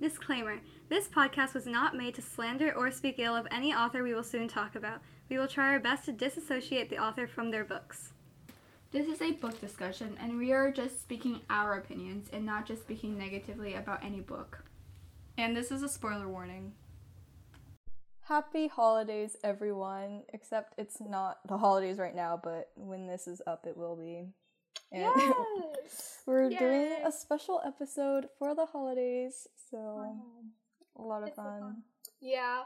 Disclaimer This podcast was not made to slander or speak ill of any author we will soon talk about. We will try our best to disassociate the author from their books. This is a book discussion, and we are just speaking our opinions and not just speaking negatively about any book. And this is a spoiler warning. Happy holidays, everyone. Except it's not the holidays right now, but when this is up, it will be. And we're doing a special episode for the holidays, so a lot of It's fun. fun. Yeah.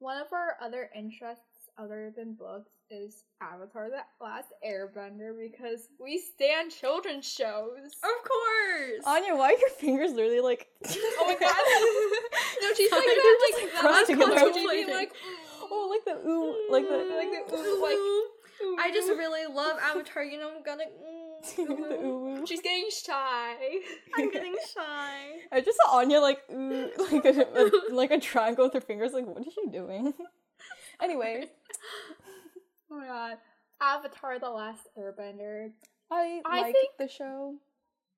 One of our other interests other than books is Avatar the Last Airbender because we stand children's shows. Of course. Anya, why are your fingers literally like? Oh my god. no, she's like Sorry, that, they're like just that, like, together. being like, oh, like the ooh, like the like the ooh, like I just really love Avatar. You know, I'm gonna. Mm, the mm-hmm. ooh. ooh. she's getting shy. I'm getting shy. I just saw Anya like ooh, like a, a- like a triangle with her fingers. Like, what is she doing? anyway, Oh my god. Avatar the Last Airbender. I, I like think- the show.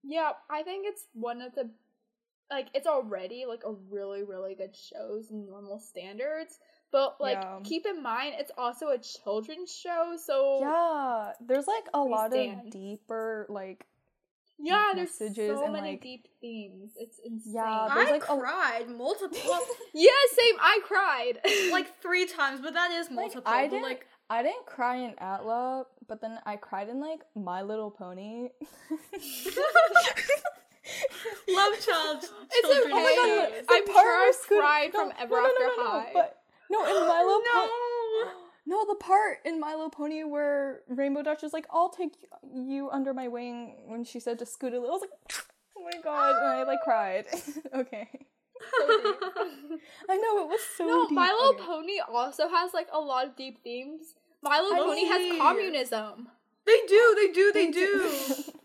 Yeah, I think it's one of the like it's already like a really really good shows in normal standards. But like Yeah. keep in mind it's also a children's show, so Yeah, there's like a lot stand. of deeper like yeah, there's messages so and, many like- deep themes. It's insane. Yeah, there's, I like, a- cried multiple, yeah, same. I cried. like three times, but that is Like, multiple. I didn't- like I didn't cry in Atla, but then I cried in like My Little Pony. love child. It's okay. Oh my god, shows. I'm part sure where I've Scooter- cried no, from Ever no, no, After no, no, no, High. But no, in My Little no. Pony. No, the part in Milo Pony where Rainbow Dash is like, "I'll take you under my wing," when she said to Scooter, I was like, "Oh my god!" and I like cried. okay, I know it was so no, deep. My Little Okay. Pony also has like a lot of deep themes. Milo I Pony has communism. They do. They do. They do.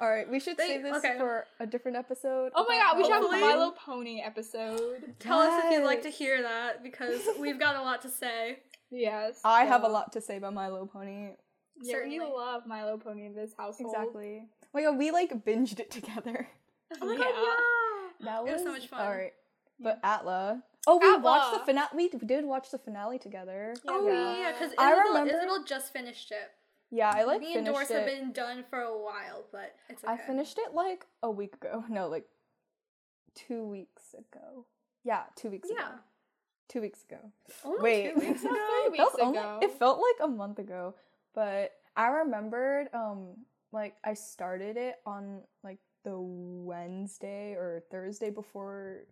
All right, we should They- save this okay. for a different episode. Oh my god, we should have a Hopefully- My Little Pony episode. Tell us if you'd like to hear that because we've got a lot to say. Yes. I have a lot to say about My Little Pony. Yeah, Certainly. you love My Little Pony in this household. Exactly. Oh my god, we like binged it together. Oh my Yeah. god, yeah. That It was so much fun. All right, but Atla. Oh, we watched the finale. We did watch the finale together. Oh Yeah. yeah, because I Isabel, remember- Isabel just finished it. Yeah, I like Me and Doris it. have been done for a while, but it's okay. I finished it like a week ago. No, like two weeks ago. Yeah, two weeks Yeah. ago. Two weeks ago. Only Wait. two weeks ago. Three weeks only- ago. it felt like a month ago, but I remembered um like I started it on like the Wednesday or Thursday before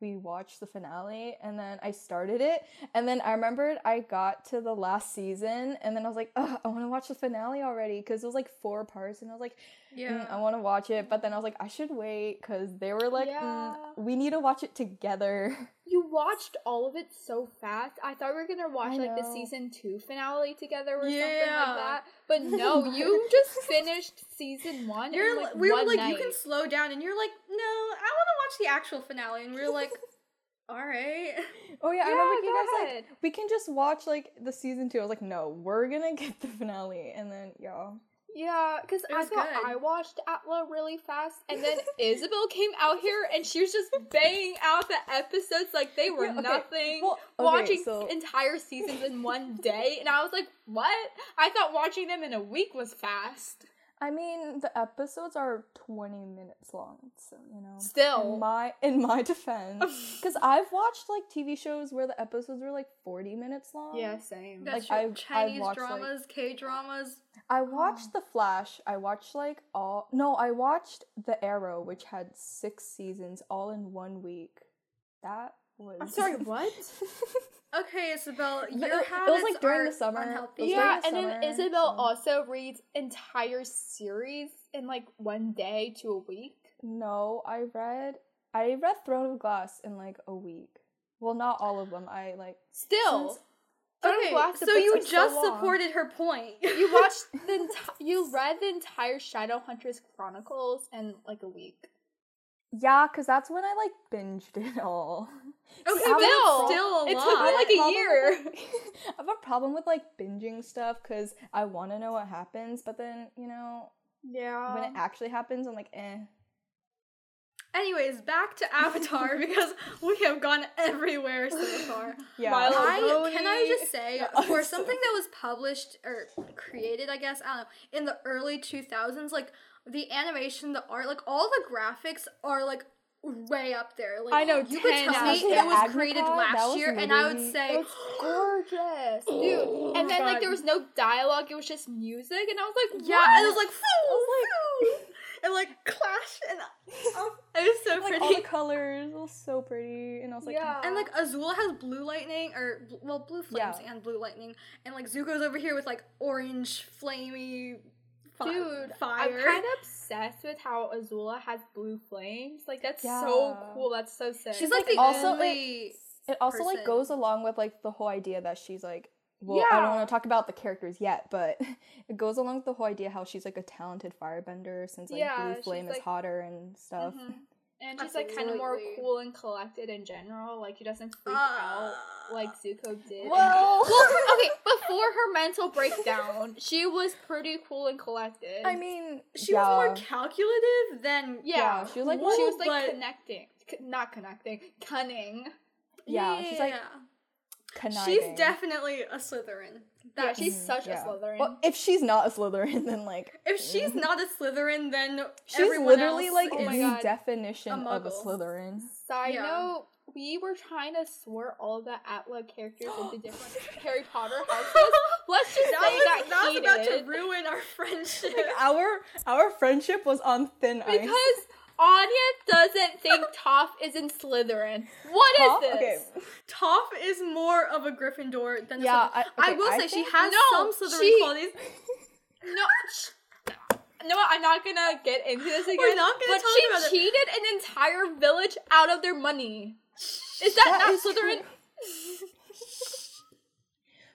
we watched the finale and then I started it and then I remembered I got to the last season and then I was like, I want to watch the finale already because it was like four parts and I was like, Yeah. "Mm, I want to watch it, but then I was like, I should wait because they were like, "Mm, we need to watch it together. You watched all of it so fast. I thought we were gonna watch like the season two finale together or something like that. But no, you just finished season one. You're in, like, like, we were like, night. you can slow down, and you're like, no, I want to watch the actual finale, and we are like, all right. Oh yeah, I remember you guys ahead. like we can just watch like the season two. I was like, no, we're gonna get the finale, and then yeah, Yeah, because I thought good. I watched Atla really fast, and then Isabel came out here and she was just banging out the episodes like they were Yeah, okay. nothing. Well, okay, watching so- entire seasons in one day, and I was like, "What?" I thought watching them in a week was fast. I mean the episodes are twenty minutes long, so you know. Still. in my in my defense, because I've watched like TV shows where the episodes were like forty minutes long. Yeah, same. That's Like, true. I've- I've Chinese watched, like- dramas, K dramas. I watched The Flash. I watched like all. No, I watched The Arrow, which had six seasons, all in one week. That was. I'm sorry, what? Okay, Isabel, But your it- it was, like, during the summer. unhealthy. Yeah, during and the then summer, Isabel so- also reads entire series in like one day to a week. No, I read I read Throne of Glass in like a week. Well, not all of them. I like Still, Since- Throne of Okay, Glass, so you are so just supported her point. You watched the enti- you read the entire Shadowhunters Chronicles in like a week. yeah, because that's when I like binged it all. Okay, still, pro- still a it lot. took me like a year. with, like- I have a problem with like binging stuff because I want to know what happens, but then you know Yeah. when it actually happens, I'm like, eh. Anyways, back to Avatar because we have gone everywhere so far. Yeah. I can I just say for something that was published or created, I guess, I don't know, in the early 2000s, like the animation, the art, like all the graphics are like way up there. Like I know, you could tell me it 10. was created that last was year, and I would say It's gorgeous, dude. Oh and then like there was no dialogue; it was just music, and I was like, yeah, what? and it was like foo, foo, and like clash, and oh, it was so like pretty. all the colors, it was so pretty, and I was like, Yeah. Ah. And like Azula has blue lightning, or bl- well, blue flames Yeah. and blue lightning, and like Zuko's over here with like orange flamey fi- Dude, fire. I'm kind of obsessed with how Azula has blue flames. Like that's so cool. That's so sick. She's like, like the also, only. it also like goes along with like the whole idea that she's like well i don't want to talk about the characters yet but it goes along with the whole idea how she's like a talented firebender since like Yeah, blue flame is like- hotter and stuff Mhm. And she's like kind of more cool and collected in general. Like she doesn't freak Uh, out like Zuko did. well well, okay, before her mental breakdown, she was pretty cool and collected. i mean She yeah. was more calculative than yeah, yeah, she was, like, she was like but- connecting, c- not connecting, cunning. Yeah, she's, like, conniving. she's definitely a Slytherin. Yeah, she's such yeah. a Slytherin. well if she's not a slytherin then like if she's not a Slytherin, then she's literally else like Oh my the God. definition A of a slytherin Side Yeah. note, we were trying to sort all the Atla characters into different Harry Potter houses. Let's just that say was, that, that was about to ruin our friendship. like our our friendship was on thin ice because Anya doesn't think Toph is in Slytherin. What is Toph? this? Okay. Toph is more of a Gryffindor than a Yeah, Slytherin. I- I, will I say she think- has No, some Slytherin she- qualities. No. sh- No, I'm not gonna get into this again. We're not gonna but talk she about it. cheated an entire village out of their money. Is that, That not is Slytherin?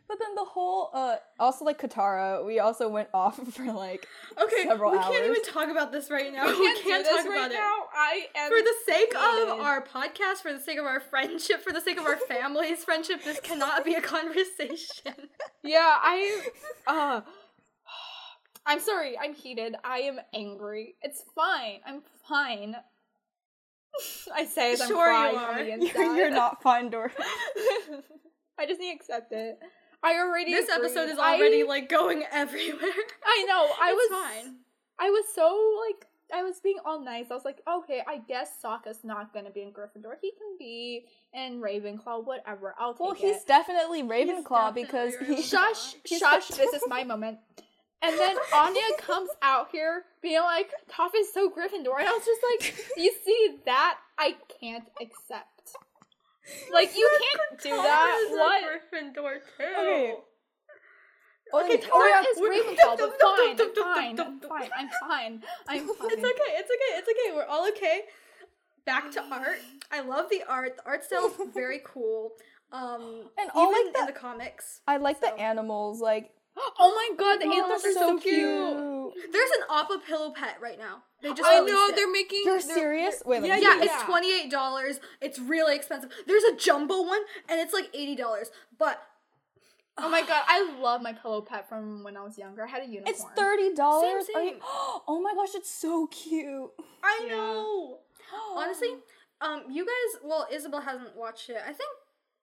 But then the whole, uh, also like Katara, we also went off for like Okay, Several we can't hours. even talk about this right now. We We can't, can't, do this talk right about it. now. I am For the sake of our podcast, for the sake of our friendship, for the sake of our family's friendship, this cannot be a conversation. Yeah, I uh I'm sorry, I'm heated. I am angry. It's fine. I'm fine. I say as I'm Sure you crying are. You're- inside. you're, you're not fine, Dora. I just need to accept it. I already this agreed. episode is I- already like going everywhere. I know. I It's was fine. I was so like I was being all nice. I was like, okay, I guess Sokka's not gonna be in Gryffindor. He can be in Ravenclaw, whatever. I'll take Well, it. he's definitely Ravenclaw definitely because Ravenclaw. he. shush, He's shush, this is my moment. And then Anya comes out here being like, Toph is so Gryffindor. And I was just like, you see that? I can't accept. Like, you can't do that. What? Gryffindor too. Okay. Okay, Oh, is we're- Ravenclaw, but fine, I'm fine, I'm fine, I'm fine, I'm fine. It's okay. It's okay. It's okay. We're all okay. Back to art. I love the art. The art style is very cool. Um, And all, even like, in the- the comics. I like So- the animals. Like Oh my god, the oh, animals are they're so cute. There's an Appa pillow pet right now. They just I know it. they're making. You're they're- serious? Wait, let Yeah, Yeah, it's twenty eight dollars. It's really expensive. There's a jumbo one, and it's like eighty dollars. But Oh my god, I love my pillow pet from when I was younger. I had a unicorn. It's thirty dollars. Same, same. Oh my gosh, it's so cute. I Yeah. know. Honestly, um, you guys. Well, Isabel hasn't watched it. I think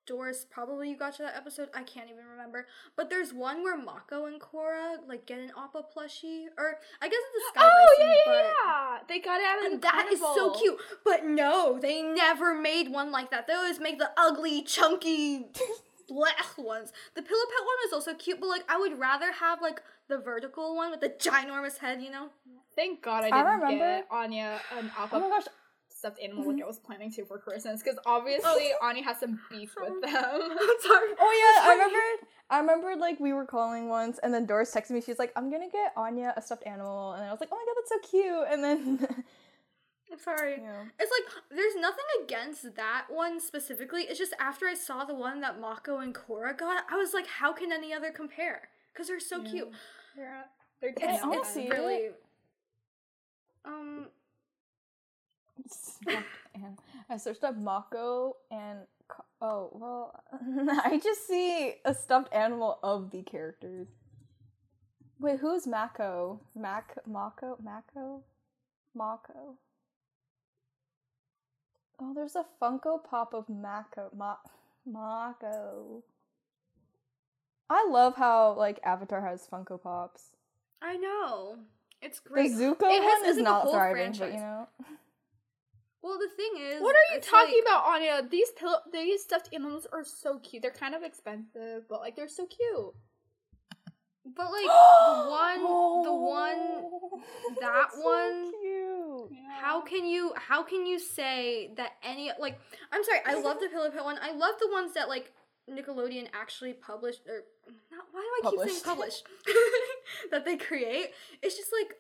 Doris probably you got to that episode. I can't even remember. But there's one where Mako and Korra like get an Appa plushie, or I guess it's a Sky Oh Bison, yeah, yeah, but. yeah. They got it out of And the that is so cute. But no, they never made one like that. They always make the ugly, chunky, blech ones. The pillow pet one is also cute, but like I would rather have like the vertical one with the ginormous head, you know? Thank God I I didn't remember- get Anya an oh Appa Oh my gosh, stuffed animal like I was planning to for Christmas because obviously Anya has some beef with them. I'm sorry. Oh yeah, I remember. I remember like we were calling once, and then Doris texted me. She's like, "I'm gonna get Anya a stuffed animal," and I was like, "Oh my god, that's so cute!" And then, I'm sorry. yeah. It's like there's nothing against that one specifically. It's just after I saw the one that Mako and Korra got, I was like, how can any other compare? Because they're so cute. They're, they're It's, I ten wanna out of it's see really. Um, Stuffed an- I searched up Mako and oh well, I just see a stuffed animal of the characters. Wait, who's Mako? Mac Mako Mako Mako. Oh, there's a Funko Pop of Mako. Ma- Mako. I love how like Avatar has Funko Pops. I know. It's great. The. Zuko It has- one is like not thriving, but you know. Well, the thing is, What are you talking like- about, Anya? These pillow, these stuffed animals are so cute. They're kind of expensive, but like they're so cute. But like the one, the one, that that's so one- cute. How can you how can you say that any like I'm sorry, I love the Pillow Pet one. I love the ones that like Nickelodeon actually published or not why do I keep saying published? that they create. It's just like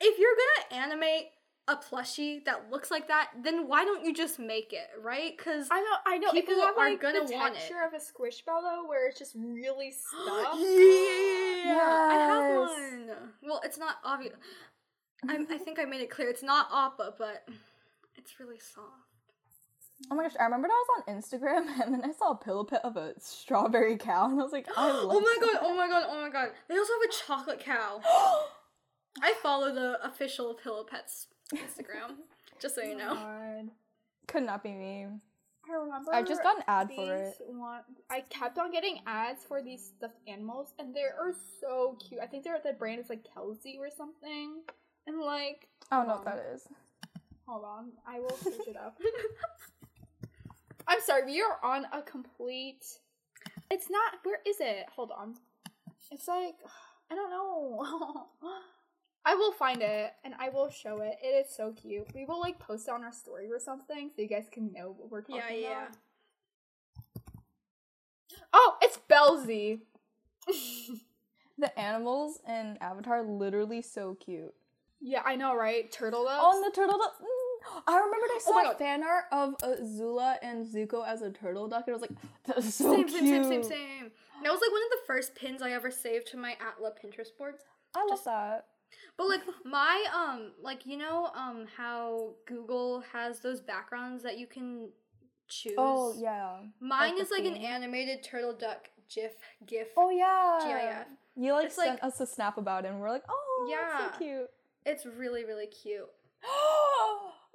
if you're gonna animate a plushie that looks like that, then why don't you just make it, right? Cuz I know, I know. People it could have, are like, gonna the want it. texture of a squishmallow, where it's just really stuffed. yeah, I have one. Well, it's not obvious. I, I think I made it clear. It's not Appa, but it's really soft. Oh my gosh, I remember I was on Instagram and then I saw a pillow pet of a strawberry cow and I was like, I oh love oh my god! Oh my god! Oh my god! They also have a chocolate cow. I follow the official Pillow Pets Instagram, just so you know. God. Could not be me. I remember. I just got an ad for it. One, I kept on getting ads for these stuffed animals, and they are so cute. I think they're the brand is like Kelsey or something. And like, I don't know what that is. hold on, I will search it up. I'm sorry, we are on a complete. It's not. Where is it? Hold on. It's like I don't know. I will find it and I will show it. It is so cute. We will like post it on our story or something so you guys can know what we're talking Yeah, yeah. about. Oh, it's Belzy. The animals in Avatar literally so cute. yeah, I know, right? Turtle ducks. Oh, and the turtle duck. Mm, I remembered I Oh my saw God. fan art of Azula and Zuko as a turtle duck, and I was like, that is so same, cute. same, same, same, same. That was like one of the first pins I ever saved to my Atla Pinterest board. I love Just- that. But like my um like you know um how Google has those backgrounds that you can choose. Oh yeah. Mine the is like an animated turtle duck GIF GIF. Oh yeah. GIF. You like It's sent like- us a snap about it, and we're like, oh, yeah, Yeah. so cute. It's really really cute.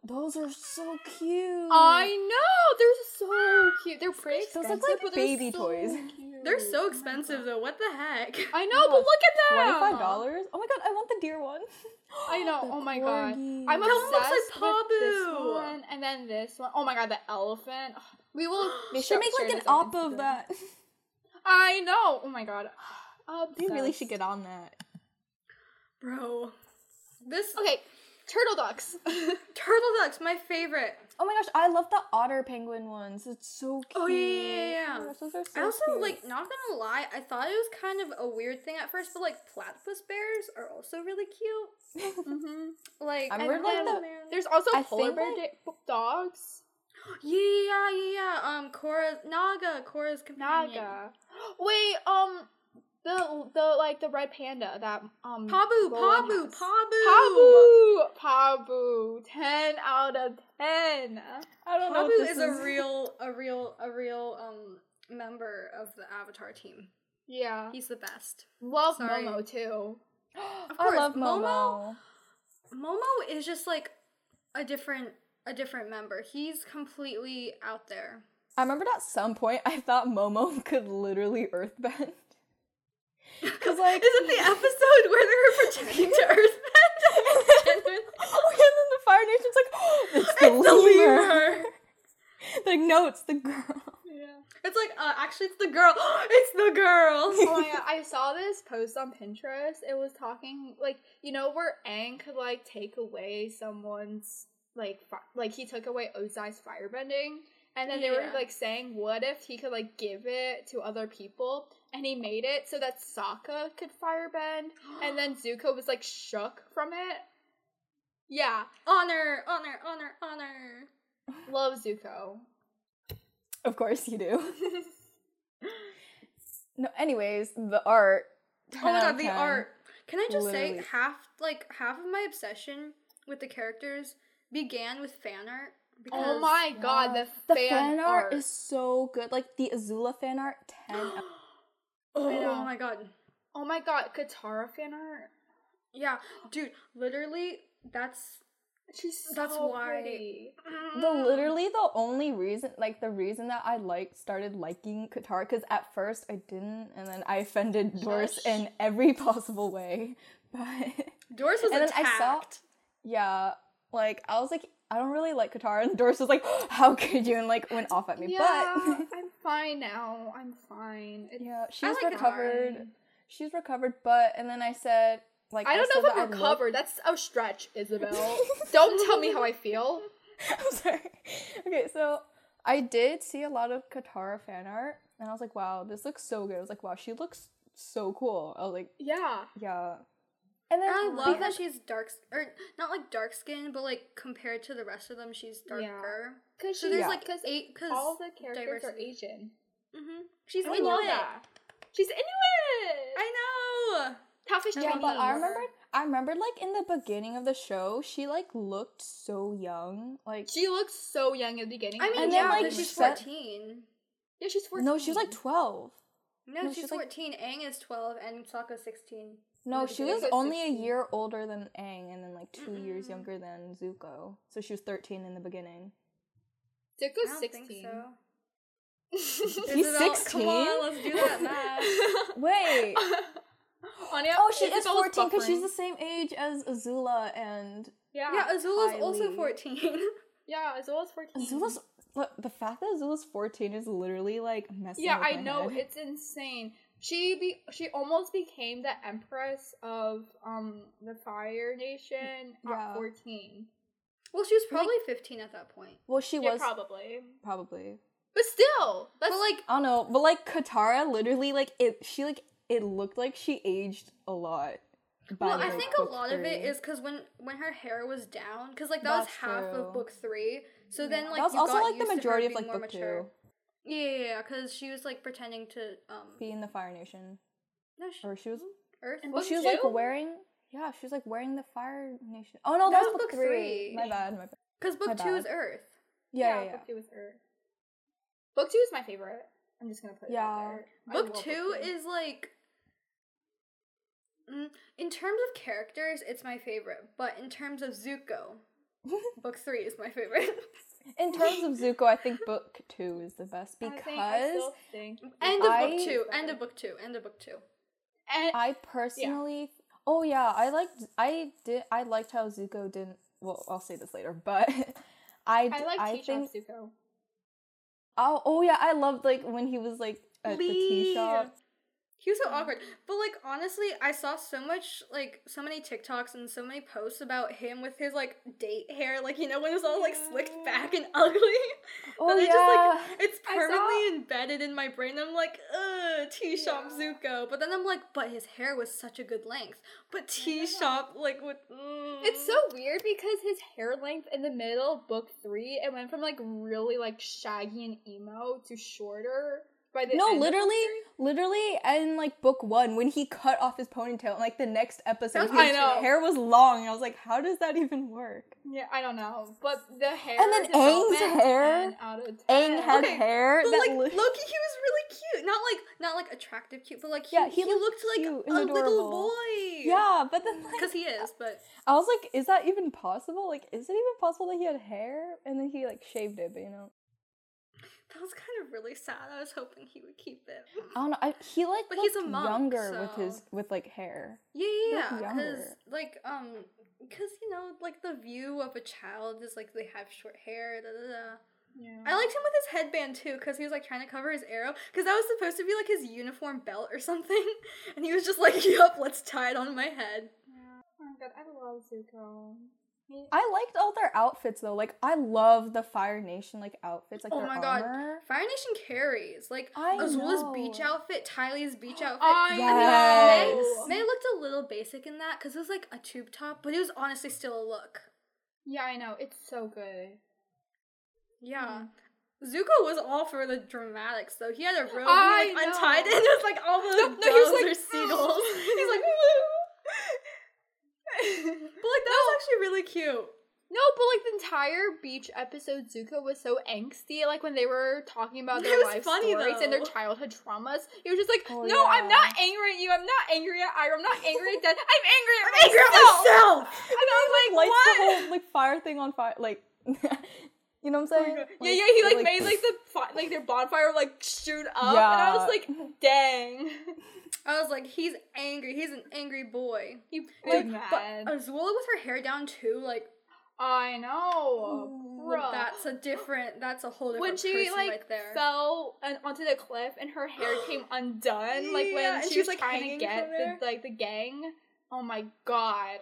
Those are so cute. I know they're so cute. They're pretty expensive. Those look like but baby so toys. cute. They're so Oh expensive God. though. What the heck? I know, but look at them. Twenty-five dollars. Oh my god, I want the deer one. I know. The oh my god. I'm That one looks obsessed like with this Pabu. one and then this one. Oh my god, the elephant. We will. They should make like an this op of that. I know. Oh my god. They really should Obsessed. get on that. Bro. This Okay, turtle ducks. turtle duck's my favorite. Oh my gosh, I love the otter penguin ones. It's so cute. Oh, yeah, yeah, yeah, Oh gosh, those are so I also cute. like not gonna lie, I thought it was kind of a weird thing at first, but like platypus bears are also really cute. hmm Like I and remember, like, the- There's also I polar bear like- dogs. Yeah, yeah, yeah, yeah. Um, Korra, Naga, Korra's companion. Naga. Wait, um, the the like the red panda that um. Pabu, Pabu, has. Pabu. Pabu, Pabu, ten out of ten. I don't know. Pabu what this is a real, a real, a real um member of the Avatar team. Yeah, He's the best. love sorry. Momo too. Of I love Momo- Momo. Momo is just like a different, a different member. He's completely out there. I remembered at some point I thought Momo could literally earthbend. Cause like Is it the episode where they were pretending to earthbend? oh, and then the Fire Nation's like, oh, it's the It's the lemur. lemur. They're like, no, it's the girl. Yeah. It's like, uh, actually, it's the girl. it's the girl. oh my god, I saw this post on Pinterest. It was talking like you know where Aang could like take away someone's like fi- like he took away Ozai's firebending, and then they were like saying, what if he could like give it to other people, and he made it so that Sokka could firebend, and then Zuko was like shook from it. Yeah, honor, honor, honor, honor. love Zuko. Of course you do. No, anyways, the art. Oh my god, the art. Can I just Literally. say half like half of my obsession with the characters began with fan art. Oh my god, the, The fan, fan, art art is so good. Like the Azula fan art, 10 out- oh, oh, my god. Oh my god, Katara fan art. Yeah, dude, literally that's She's so That's why- pretty. the literally the only reason like the reason that I like started liking Katara because at first I didn't and then I offended Doris in every possible way. But Doris was And then attacked. I saw- yeah, like I was like I don't really like Katara and Doris was like how could you and like went off at me. Yeah, But I'm fine now. I'm fine. It's, yeah, she's like recovered. fine. She's recovered, but and then I said like I don't know if I'm recovered. That's a stretch, Isabel. don't tell me how I feel. I'm sorry. Okay, so I did see a lot of Katara fan art, and I was like, wow, this looks so good. I was like, wow, she looks so cool. I was like, Yeah. yeah. And then And I love that she's dark, or not like dark skin, but like compared to the rest of them, she's darker. Because So there's Yeah. like eight, because all the characters are diversity. Asian. hmm She's I Inuit. She's Inuit. I know. Catfish yeah, Chinese. but I remembered, I remembered like in the beginning of the show, she like looked so young. Like She looked so young at the beginning. I mean, And yeah, then, like, she's set- fourteen. yeah, she's 14. no, she's like twelve. No, No, she's, she's, like- fourteen. Aang is twelve, and Sokka's sixteen. No, No, she she was was only a year older than Aang, and then like 2 years Mm-mm. younger than Zuko. So she was thirteen in the beginning. I Zuko's 16. so. He's 16? Come on, let's do that math. Wait. Anya, Oh, she is Isabel 14 because she's the same age as Azula and Yeah, yeah, Azula's also fourteen. yeah, Azula's 14. Azula's. Look, the fact that Azula's 14 is literally like messing Yeah, with I my know head. it's insane. She be she almost became the empress of um the Fire Nation Yeah. at 14. well, she was probably fifteen at that point. Well, she yeah, was probably. probably. But still, that's But like, I don't know, but like Katara, literally, like it. She like it looked like she aged a lot. by, well, I think a book lot of it is because when when her hair was down, because like that was half true. of book three. So then like that was you also got like the used to her majority of like book mature. two, Yeah, yeah, yeah, because she was like pretending to um. be in the Fire Nation, No, she, or she was. Earth. Well, book she was like wearing. Yeah, she was like wearing the Fire Nation. Oh no, That that was was book book three. three. My bad. My bad. Because book My two is. Earth. Yeah, yeah, yeah. book two is Earth. Book two is my favorite. I'm just gonna put it Yeah. there. I Book love two is like. Mm, in terms of characters, it's my favorite, but in terms of Zuko, book three is my favorite. In terms of Zuko, I think book two is the best I because think, I still think end of I- book two. End of book two. End of book two. and I personally, oh yeah, I liked, I did, I liked how Zuko didn't. Well, I'll say this later, but I, I like I tea think, shop Zuko. oh, oh yeah, I loved like when he was like at the tea shop. He was so awkward. But like honestly, I saw so much like so many TikToks and so many posts about him with his like date hair, like you know when it was all like slicked back and ugly. Oh but yeah, just like it's permanently embedded in my brain. I'm like, ugh, Tea Shop Yeah. Zuko. But then I'm like, but his hair was such a good length. But Tea Shop like with mm. It's so weird because his hair length in the middle of book three, it went from like really like shaggy and emo to shorter by the no, end of book literally, literally, in like book one when he cut off his ponytail, and like the next episode, his hair was long. and I was like, how does that even work? Yeah, I don't know, but the hair And then Aang's hair- out of 10. Aang had Okay, hair But that like li- Loki, he was really cute. Not like not like attractive cute, but like he, Yeah, he he, looked looked like a and little boy. yeah, but then like, because he is. But I was like, is that even possible? Like, is it even possible that he had hair and then he like shaved it? But you know, that was kind of really sad. I was hoping he would keep it. I don't know. I, he like But he's a monk, younger with his with like hair. Yeah, He yeah, because like um, because you know, like the view of a child is like they have short hair. Da, da, da. Yeah. I liked him with his headband too, because he was like trying to cover his arrow, because that was supposed to be like his uniform belt or something, and he was just like, "Yup, let's tie it on my head." Yeah. Oh my god, I love Zuko. He- I liked all their outfits though. Like, I love the Fire Nation like outfits, like oh their my god, armor. Fire Nation carries like I Azula's beach outfit, Ty Lee's beach outfit. I Yes. know. Mai looked a little basic in that because it was like a tube top, but it was honestly still a look. Yeah, I know. It's so good. Yeah. Mm. Zuko was all for the dramatics though. He had a robe, I he like know. untied it, and it was like all the No, doves no, he was like, or seagulls. He's like, but like that was actually really cute. No, but like the entire beach episode, Zuko was so angsty. Like when they were talking about their life funny, stories and their childhood traumas, he was just like, Oh, "No, I'm not angry at you. I'm not angry at Iroh. I'm not angry at Dad. I'm angry at Angry at myself." myself. And I was like, lights "What?" the whole like fire thing on fire. Like, you know what I'm oh saying? yeah, yeah. He like, made like the like their bonfire like shoot up, and I was like, "Dang." I was like, he's angry. He's an angry boy. You Like, big but. Azula with her hair down too, like I know. ooh, that's a different. That's a whole different when she person like right there. fell and onto the cliff and her hair came undone, like when and she she was, was like, trying to get the like the gang. Oh my god!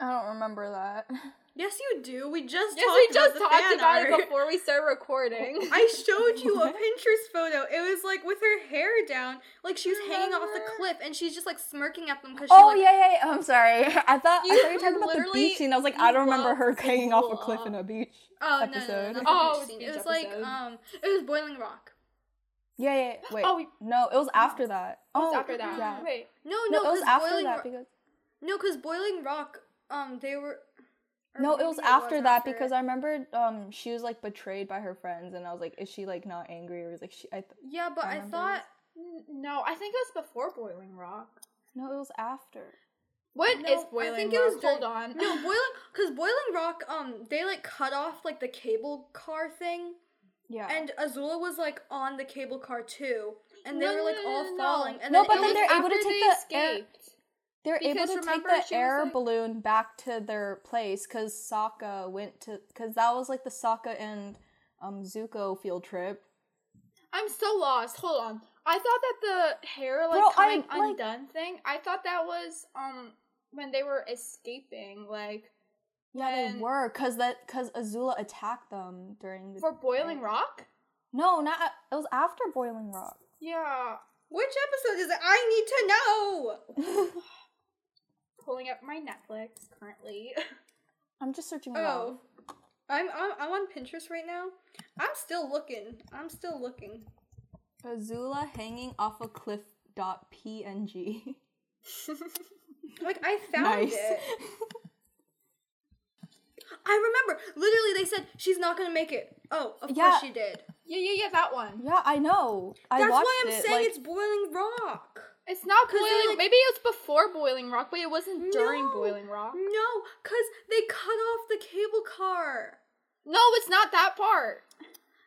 I don't remember that. yes, you do. We just Yes, talked we just about talked about art. it before we started recording. I showed you a Pinterest photo. It was like with her hair down, like she was hanging off the cliff, and she's just like smirking at them because Oh like, yeah, yeah, yeah. I'm sorry. I thought You I thought you were talking about the beach scene. I was like, I don't remember her hanging off a cliff in a beach. Oh episode. no, no, no, Oh, not it was the beach It was like um, it was Boiling Rock. Yeah, yeah. yeah. Wait. Oh, no, it was after that. It was Oh, after that. Yeah. Wait. No, No, no, it was after Boiling that because no, because Boiling Rock, um, they were. Or no, it maybe was after that after because. I remember um she was like betrayed by her friends and I was like, is she like not angry or was like she? I th- Yeah, but I I, thought N- No, I think it was before Boiling Rock. no, it was after. What is No, I Boiling think it Rock? was Hold on. no Boiling, because Boiling Rock, um, they like cut off like the cable car thing, Yeah. and Azula was like on the cable car too, and they No, were like all no, no. falling. And No, then but then they're able to after take they the air- They're able to take the air like- balloon back to their place because Sokka went to because that was like the Sokka and um Zuko field trip. I'm so lost. Hold on. I thought that the hair like Bro, I, coming like- undone thing. I thought that was um when they were escaping, like Yeah, When- they were because that because Azula attacked them during the for Boiling Rock. No, not it was after Boiling Rock. Yeah, Which episode is it? I need to know. pulling up my Netflix currently. I'm just searching Oh. I'm, I'm I'm on Pinterest right now. I'm still looking. I'm still looking. Azula hanging off a cliff. Dot png. Like I found nice. it. I remember. Literally, they said she's not gonna make it. Oh, of Yeah. course she did. yeah, yeah, yeah, that one. yeah, I know. I That's why I'm it, saying like, it's Boiling Rock. It's not boiling. like- Maybe it was before Boiling Rock, but it wasn't during No. Boiling Rock. No, cause they cut off the cable car. No, it's not that part.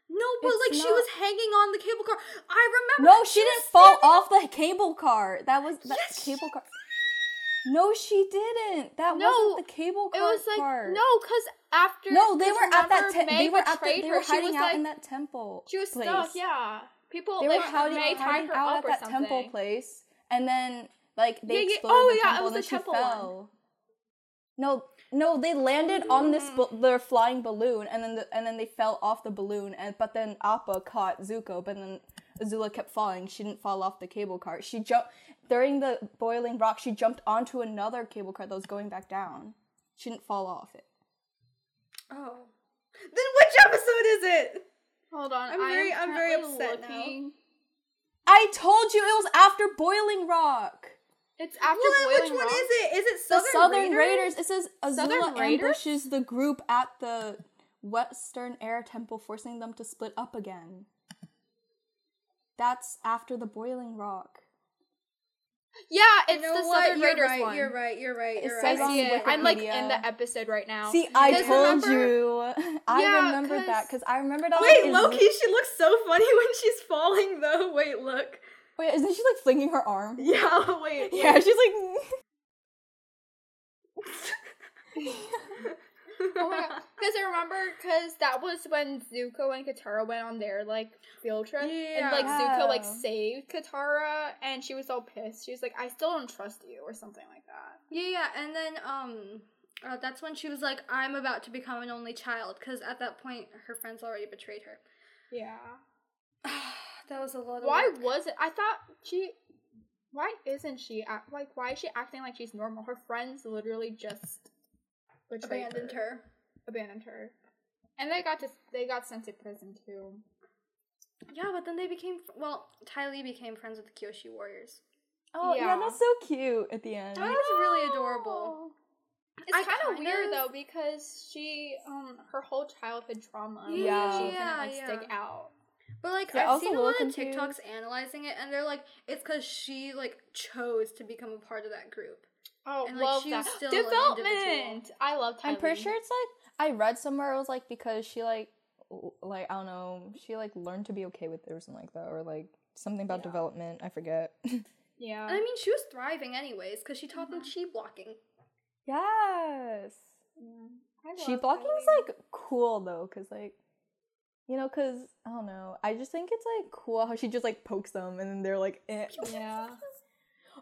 No, but It's like she was hanging on the cable car. I remember. No, she, was didn't fall standing- off the cable car. That was that Yes, she cable car. No, she didn't. That No, wasn't the cable car. It car was like part. no, because after No, they were at that. remember Te- they were at the. They her, were she hiding was out like, in that temple. She was place. stuck. Yeah, people They were like hiding, Mai tied hiding her out up at that something. temple place, and then like they Yeah, yeah. exploded Oh, the yeah, it temple, was and then the she temple one. fell. No, no, they landed on this Mm. ba- their flying balloon, and then the, and then they fell off the balloon, and but then Appa caught Zuko, but then Azula kept falling. She didn't fall off the cable car. She jumped during the boiling rock. She jumped onto another cable car that was going back down. She didn't fall off it. Oh. Then which episode is it? Hold on, I'm I very- I'm very currently upset now. Looking. I told you it was after Boiling Rock. It's after well, then Boiling which one Rock. is it? Is it The Southern, Southern Raiders? Raiders. It says Azula Raiders? ambushes the group at the Western Air Temple, forcing them to split up again. That's after the Boiling Rock. Yeah, You it's know the what? Southern You're Raiders right, one. You're right. You're right. You're right. I see it. I'm like in the episode right now. See, I told remember- you. I Yeah, remembered that 'cause- because I remembered that. Wait, Loki, she looks so funny when she's falling, though. Wait, look. Wait, isn't she like flinging her arm? Yeah, wait. Yeah, she's like. Oh my god! Because I remember, because that was when Zuko and Katara went on their like field trip, and like Zuko like saved Katara, and she was all pissed. She was like, "I still don't trust you," or something like that. Yeah, yeah, and then um, uh, that's when she was like, "I'm about to become an only child," because at that point her friends already betrayed her. Yeah. that was a lot. Why work. was it? I thought she. Why isn't she act like? Why is she acting like she's normal? Her friends literally just betrayed abandoned her? abandoned her, and they got to they got sent to prison too. Yeah, but then they became well. Ty Lee became friends with the Kyoshi Warriors. oh yeah. Yeah. that's so cute at the end. That was really adorable. It's I kind of kind weird though because she, um, her whole childhood trauma, Yeah. she couldn't Yeah, like stick out. But like Yeah, I I've seen a lot of confused. TikToks analyzing it, and they're like, it's because she like chose to become a part of that group. Oh, And, like, love she was that still an development. I love. I'm pretty sure it's like I read somewhere it was like because she like like I don't know she like learned to be okay with it or something like that or like something about Yeah. development I forget. Yeah. And I mean, she was thriving anyways because she taught Mm-hmm. them chi blocking. yes. Yeah. I Chi blocking is like cool though, cause like, you know, cause I don't know. I just think it's like cool how she just like pokes them and then they're like, eh. Yeah.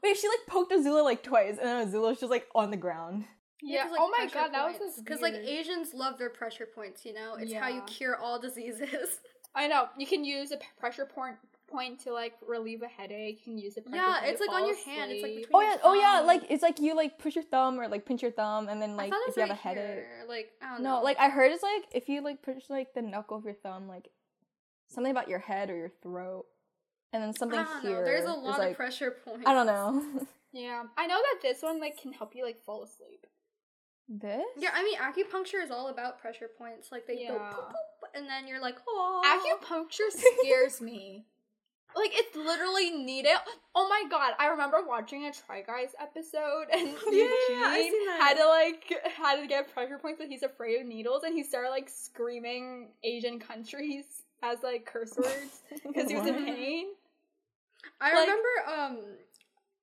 Wait, she like poked Azula like twice and then Azula's just like on the ground. Yeah. oh my god, that was just because like. Asians love their pressure points. You know, it's how you cure all diseases. I know you can use a p- pressure point point to like relieve a headache. You can use it. pressure yeah, point to it's like on fall your hand. It's like oh, between Oh your yeah, oh yeah, like it's like you like push your thumb or like pinch your thumb and then like if was you have a headache. here. Like I don't know. No, like I heard it's like if you like push like the knuckle of your thumb, like something about your head or your throat, and then something I don't here. know. There's a lot like, of pressure points. I don't know. Yeah, I know that this one like can help you like fall asleep. this? Yeah, I mean acupuncture is all about pressure points. Like they go poop, poop, and then you're like, oh. Acupuncture scares me. Like it's literally needed. Oh my god! I remember watching a Try Guys episode, and Yeah, Eugene I seen that. had to like had to get pressure points, but he's afraid of needles, and he started like screaming Asian countries as like curse words because he was in pain. I Like- remember um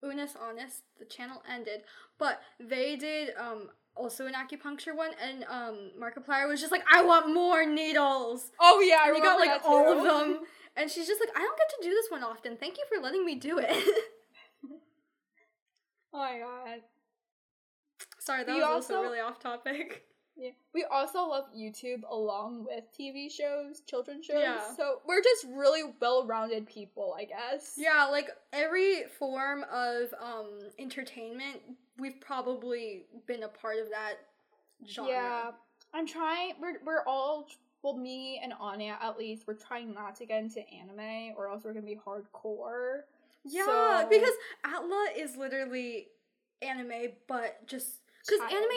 Unus Annus, the channel ended, but they did um also an acupuncture one and um Markiplier was just like, I want more needles. Oh yeah, I and he got like all too. of them. And she's just like, I don't get to do this one often. Thank you for letting me do it. Oh my god. Sorry, that We was also, also- really off topic. Yeah. We also love YouTube along with TV shows, children's shows. Yeah. So we're just really well-rounded people, I guess. Yeah, like every form of um entertainment, we've probably been a part of that genre. Yeah, I'm trying. We're we're all well, me and Anya at least. We're trying not to get into anime, or else we're gonna be hardcore. Yeah, So- because Atla is literally anime, but just because anime,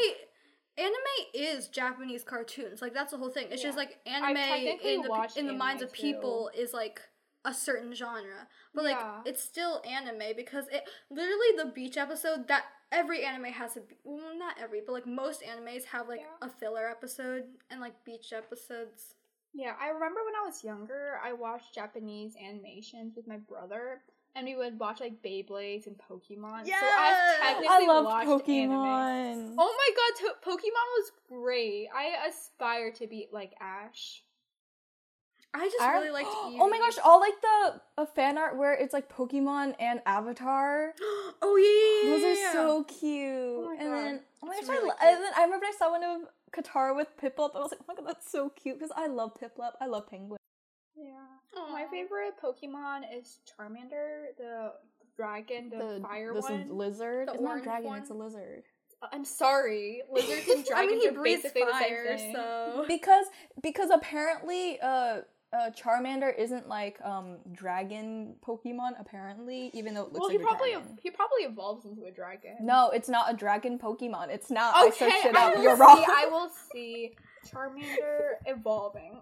anime is Japanese cartoons. Like that's the whole thing. It's just like anime in the in the minds of people is like a certain genre, but Yeah. like it's still anime because it literally the beach episode that every anime has a be- well not every but like most animes have like Yeah. a filler episode and like beach episodes. Yeah, I remember when I was younger, I watched Japanese animations with my brother, and we would watch like Beyblades and Pokemon. So I've technically I love watched anime. Pokemon. Oh my god, to- Pokemon was great. I aspire to be like Ash. I just I- really liked. Oh my gosh, Eevee. all like the a fan art where it's like Pokemon and Avatar. oh yeah, yeah, Those are so cute. Oh my and then oh my It's gosh, really I, and then I remember I saw one of Katara with Piplup. I was like, oh my god, that's so cute because I love Piplup. I love Penguin. Yeah. My favorite Pokemon is Charmander, the dragon, the, fire this one. lizard. The it's not orange dragon. one? It's a lizard. I'm sorry, lizards and dragons I mean, he are breathes basically fire, the same thing. so Because because apparently uh. Uh, Charmander isn't like um dragon Pokemon apparently, even though it looks well, like he a probably dragon. he probably evolves into a dragon. No, it's not a dragon Pokemon. It's not. Okay, I searched it I up. will You're see, wrong. I will see Charmander evolving.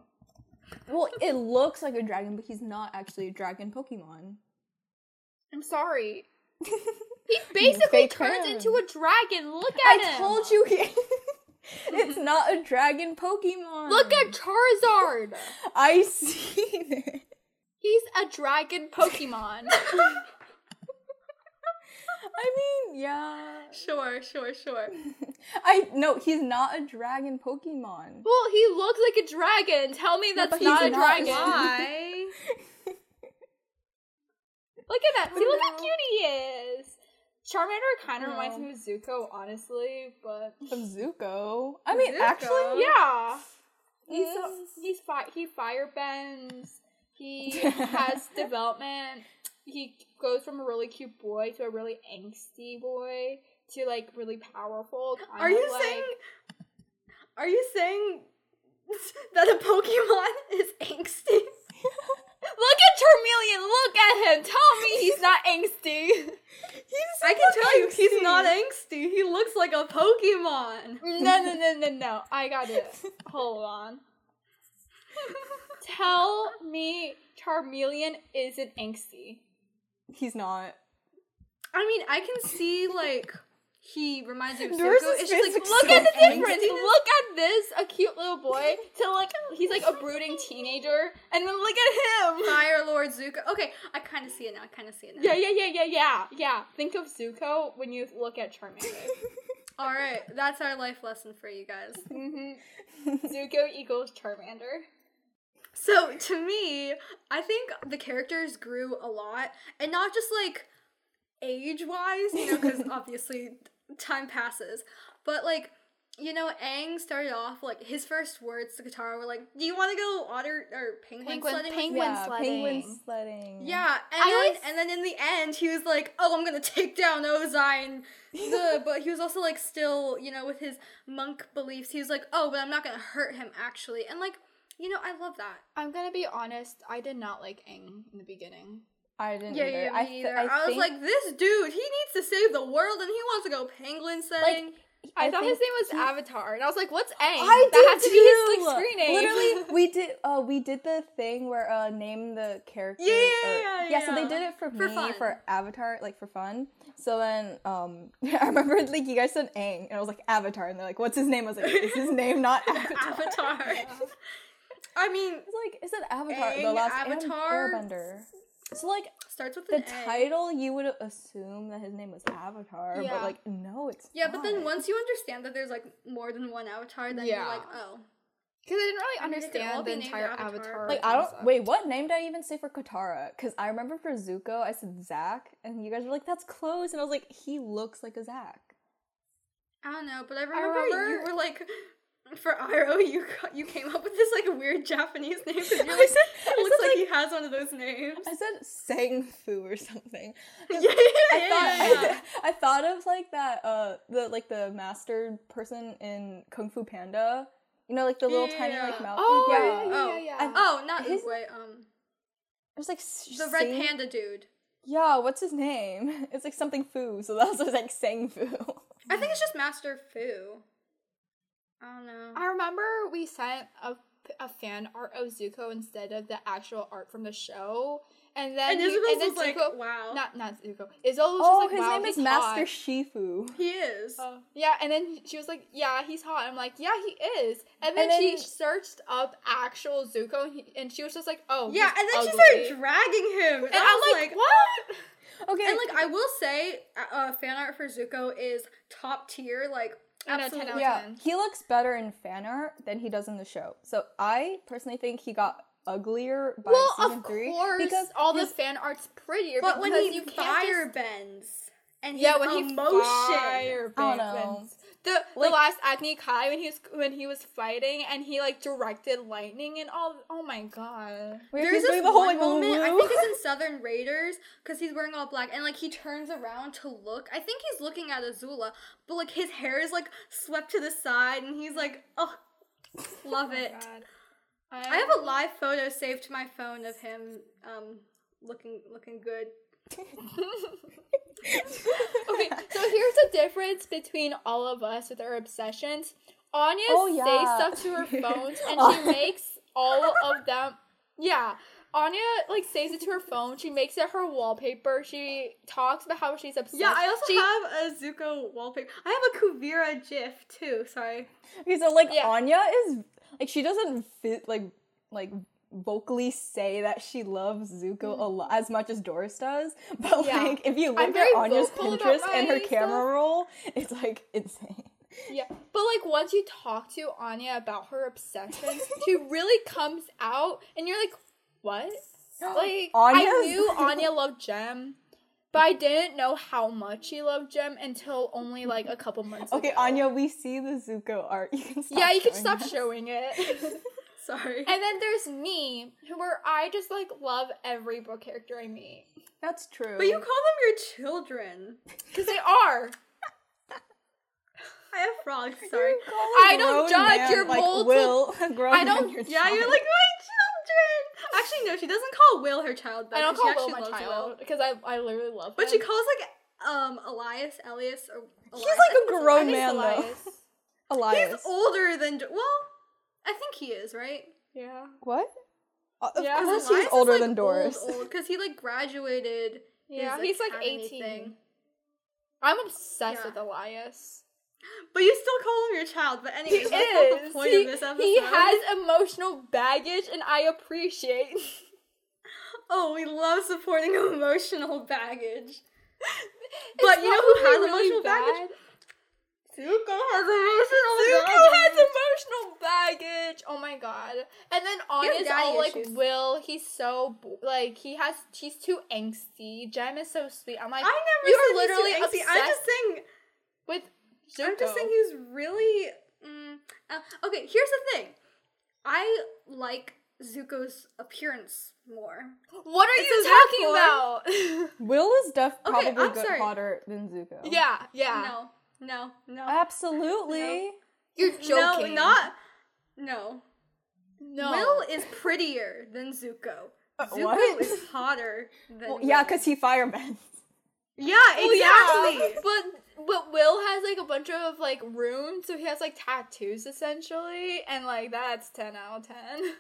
Well, it looks like a dragon, but he's not actually a dragon Pokemon. I'm sorry. He basically turns into a dragon. Look at it. I him. told you he- it's not a dragon Pokemon. Look at Charizard. I see it. He's a dragon Pokemon. I mean, yeah. sure, sure, sure. I no, he's not a dragon Pokemon. well, he looks like a dragon. Tell me that's but not he's a not. dragon. Why? Look at that. See, look how cute he is. Charmander kind of No. reminds me of Zuko, honestly, but Of Zuko. I mean, Zuko? actually, yeah, he's a, he's fi- he fire bends. He has development. He goes from a really cute boy to a really angsty boy to like really powerful. Kind Are you like, saying? Are you saying that a Pokemon is angsty? Look at Charmeleon. Look at him. Tell me he's not angsty. He's I can tell you, he's not angsty. He looks like a Pokemon. No, no, no, no, no. I got it. Hold on. Tell me Charmeleon isn't angsty. He's not. I mean, I can see like he reminds me of Zuko. It's just like Look so at the difference. Look at this, a cute little boy, to like he's like a brooding teenager, and then look at him. Fire Lord Zuko. Okay, I kind of see it now. I kind of see it now. Yeah, yeah, yeah, yeah, yeah, yeah. Think of Zuko when you look at Charmander. All right, that's our life lesson for you guys. mm-hmm. Zuko equals Charmander. So to me, I think the characters grew a lot, and not just like age wise, you know, because obviously time passes, but like. You know, Aang started off like his first words to Katara were like, "Do you want to go otter or penguin, Penguin- sledding?" with penguin me?" yeah, sledding. penguin sledding. Yeah, and I then always- and then in the end, he was like, "Oh, I'm gonna take down Ozai," and the, but he was also like still, you know, with his monk beliefs. He was like, "Oh, but I'm not gonna hurt him actually," and like, you know, I love that. I'm gonna be honest. I did not like Aang in the beginning. I didn't Yeah, either. yeah, I, th- either. I, I, was think, like, this dude, he needs to save the world, and he wants to go penguin setting. I, thought his name was he- Avatar, and I was like, "What's Aang?" I that did had to be his too. like screen name. Literally, we did. Uh, we did the thing where uh, name the character. Yeah, or- yeah, yeah. So they did it for, For me fun. for Avatar, like for fun. So then, um, I remember like you guys said Aang, and I was like Avatar, and they're like, "What's his name?" I was like, "Is his name not Avatar?" Avatar. I mean, It's like is it Avatar? the Aang, last Aang- Avatar. Airbender. So like starts with the an A. title, you would assume that his name was Avatar, Yeah. but like no, it's Yeah, but then once you understand that there's like more than one Avatar, then Yeah. you're like, oh. because I didn't really I mean, they could all understand the entire Avatar. Avatar. Like I don't concept. wait. What name did I even say for Katara? Because I remember for Zuko, I said Zach, and you guys were like, "That's close," and I was like, "He looks like a Zach." I don't know, but I remember, you remember- were like, for Iroh, you you came up with this like weird Japanese name because you're I like, said, I it looks said, like like- he has one of those names. I said Sang Fu or something. yeah, yeah, I yeah, thought yeah, yeah. I, thought of like that uh the like the master person in Kung Fu Panda. You know, like the little tiny like Yeah. mouth. Oh yeah. yeah, yeah, Oh. yeah. yeah. Oh, not His- Oogway, um, There's like s- the red Sang- panda dude. Yeah, what's his name? It's like something Fu, so that was like Sang Fu. I think it's just Master Fu. I don't know. I remember we sent a, a fan art of Zuko instead of the actual art from the show, and then and you- Isabel's and then was like, Zuko, wow. not not Zuko. Isabel was oh, just like, his wow, name is he's Master hot. Shifu. he is. Oh, yeah, and then she was like, "Yeah, he's hot." I'm like, "Yeah, he is." And then, And she searched up actual Zuko, and, he, and she was just like, "Oh, yeah, he's and then she started dragging him. And I I'm was like, "What?" Okay. And like I will say, uh, uh, fan art for Zuko is top tier. Like I know, 10 absolutely. out of yeah, 10. he looks better in fan art than he does in the show. So I personally think he got uglier by well, season of three course, because all his- the fan art's prettier. But when because he you can't fire just- bends and yeah, his when he emotion. fire I don't bends. Know. The Like- the last Agni Kai when he was when he was fighting and he like directed lightning and all. Oh my god. Where There's this the whole one like moment. I woo. think it's in Southern Raiders because he's wearing all black and like he turns around to look. I think he's looking at Azula, but like his hair is like swept to the side and he's like, oh, love it. God. I have a live photo saved to my phone of him um looking looking good. Okay, so here's the difference between all of us with our obsessions. Anya Oh, saves yeah. stuff to her phones and Oh. she makes all of them. Yeah. Anya like saves it to her phone. She makes it her wallpaper. She talks about how she's obsessed. Yeah, I also she, have a Zuko wallpaper. I have a Kuvira GIF too. Sorry. Okay, so like Yeah. Anya is like she doesn't fit like like vocally say that she loves Zuko a mm. lot as much as Doris does, but Yeah. like if you look at Anya's Pinterest and her my camera roll, it's like insane. Yeah, but like once you talk to Anya about her obsession, she really comes out, and you're like, "What?" Like I knew Anya loved Jem, but I didn't know how much she loved Jem until only like a couple months. Okay, ago. Anya, we see the Zuko art. You can stop Yeah, you can stop us. showing it. Sorry. and then there's me, who where I just like love every book character I meet That's true. but you call them your children. because they are. I have frogs. Sorry. You call a I don't judge man, your like multi- Will, a I don't- your Yeah, you're like my children. Actually, no, she doesn't call Will her child. Though, I don't 'cause she call Will actually my child because I I literally love him. But she calls like um Elias, Elias, or He's like a grown man Elias. though. Elias. He's older than well, I think he is right. Yeah. What? Uh, Of course Elias he's is, older like, than Doris. Old, old, because he like graduated. Yeah, his he's like 18. thing. I'm obsessed Yeah. with Elias. But you still call him your child. But anyway, He anyways, that's not the is. point He, of this episode. he has emotional baggage, and I appreciate. Oh, we love supporting emotional baggage. But you know who probably has really emotional baggage? Bad. Zuko has emotional Zuko has baggage. emotional baggage. Oh my god! And then He has Anya's daddy all like, issues. "Will he's so like he has he's too angsty." Jem is so sweet. I'm like, I never you said are literally he's too angsty. I'm just obsessed saying. with Zuko. I'm just saying he's really. Mm, uh, okay, here's the thing. I like Zuko's appearance more. what are It's you a talking about? Will is def Okay, probably I'm good sorry. hotter than Zuko. yeah, yeah. No, no, no. Absolutely. You're No, joking. not. No. no. Will is prettier than Zuko. Uh, Zuko what? is hotter than. Well, yeah, because he firebends. Yeah, Well, exactly. yeah, but but Will has like a bunch of like runes, so he has like tattoos essentially, and like that's ten out of ten.